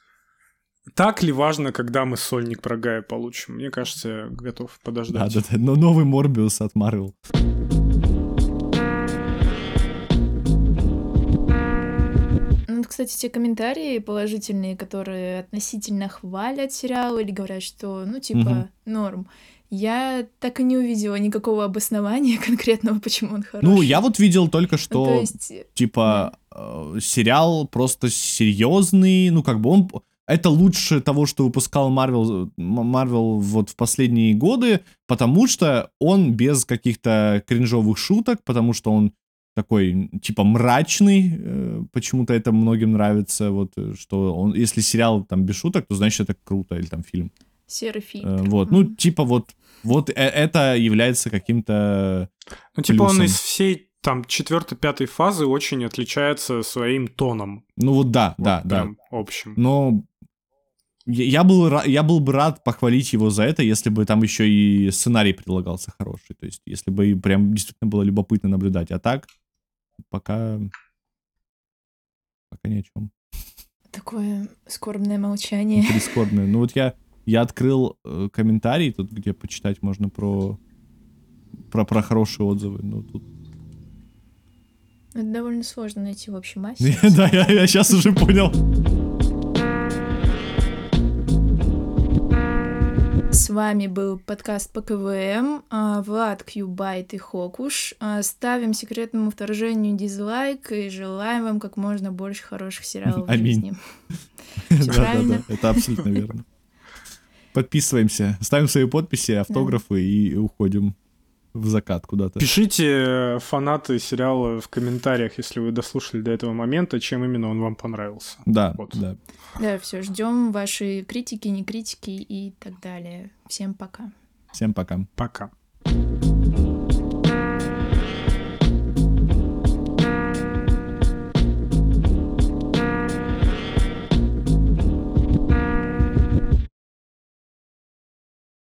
Так ли важно, когда мы сольник про Гая получим? Мне кажется, я готов Да, подождать. да, да, но новый Морбиус от Marvel. Кстати, те комментарии положительные, которые относительно хвалят сериал или говорят, что, ну, типа, Мгм. норм. Я так и не увидела никакого обоснования конкретного, почему он хороший. Ну, я вот видел только Ну, что, то есть, типа, э, сериал просто серьезный, ну, как бы он... Это лучше того, что выпускал Marvel, Marvel вот в последние годы, потому что он без каких-то кринжовых шуток, потому что он такой, типа, мрачный, э, почему-то это многим нравится, вот, э, что он, если сериал там без шуток, то значит это круто, или там фильм. серый фильм. Э, вот, ну, типа, вот, вот э- это является каким-то Ну, типа он плюсом. из всей там четвертой, пятой фазы очень отличается своим тоном. Ну вот да, Вот да, да. прям общим. Но я, был, я был бы рад похвалить его за это, если бы там еще и сценарий предлагался хороший. То есть, если бы прям действительно было любопытно наблюдать. А так, пока... Пока ни о чем. Такое скорбное молчание. Прискорбно. Ну вот я, я открыл э, комментарий, тут где почитать можно про, про, про хорошие отзывы. Ну, тут... Это довольно сложно найти в общей массе. Да, я сейчас уже понял. С вами был подкаст по КВМ, а, Влад, Кьюбайт и Хокуш. А, Ставим секретному вторжению дизлайк и желаем вам как можно больше хороших сериалов в жизни. Да, да, правильно. да, это абсолютно верно. подписываемся, ставим свои подписи, автографы и уходим в закат куда-то. Пишите э, фанаты сериала в комментариях, если вы дослушали до этого момента, чем именно он вам понравился. Да, вот. да. Да, все, ждем ваши критики, не критики и так далее. Всем пока. Всем пока. Пока.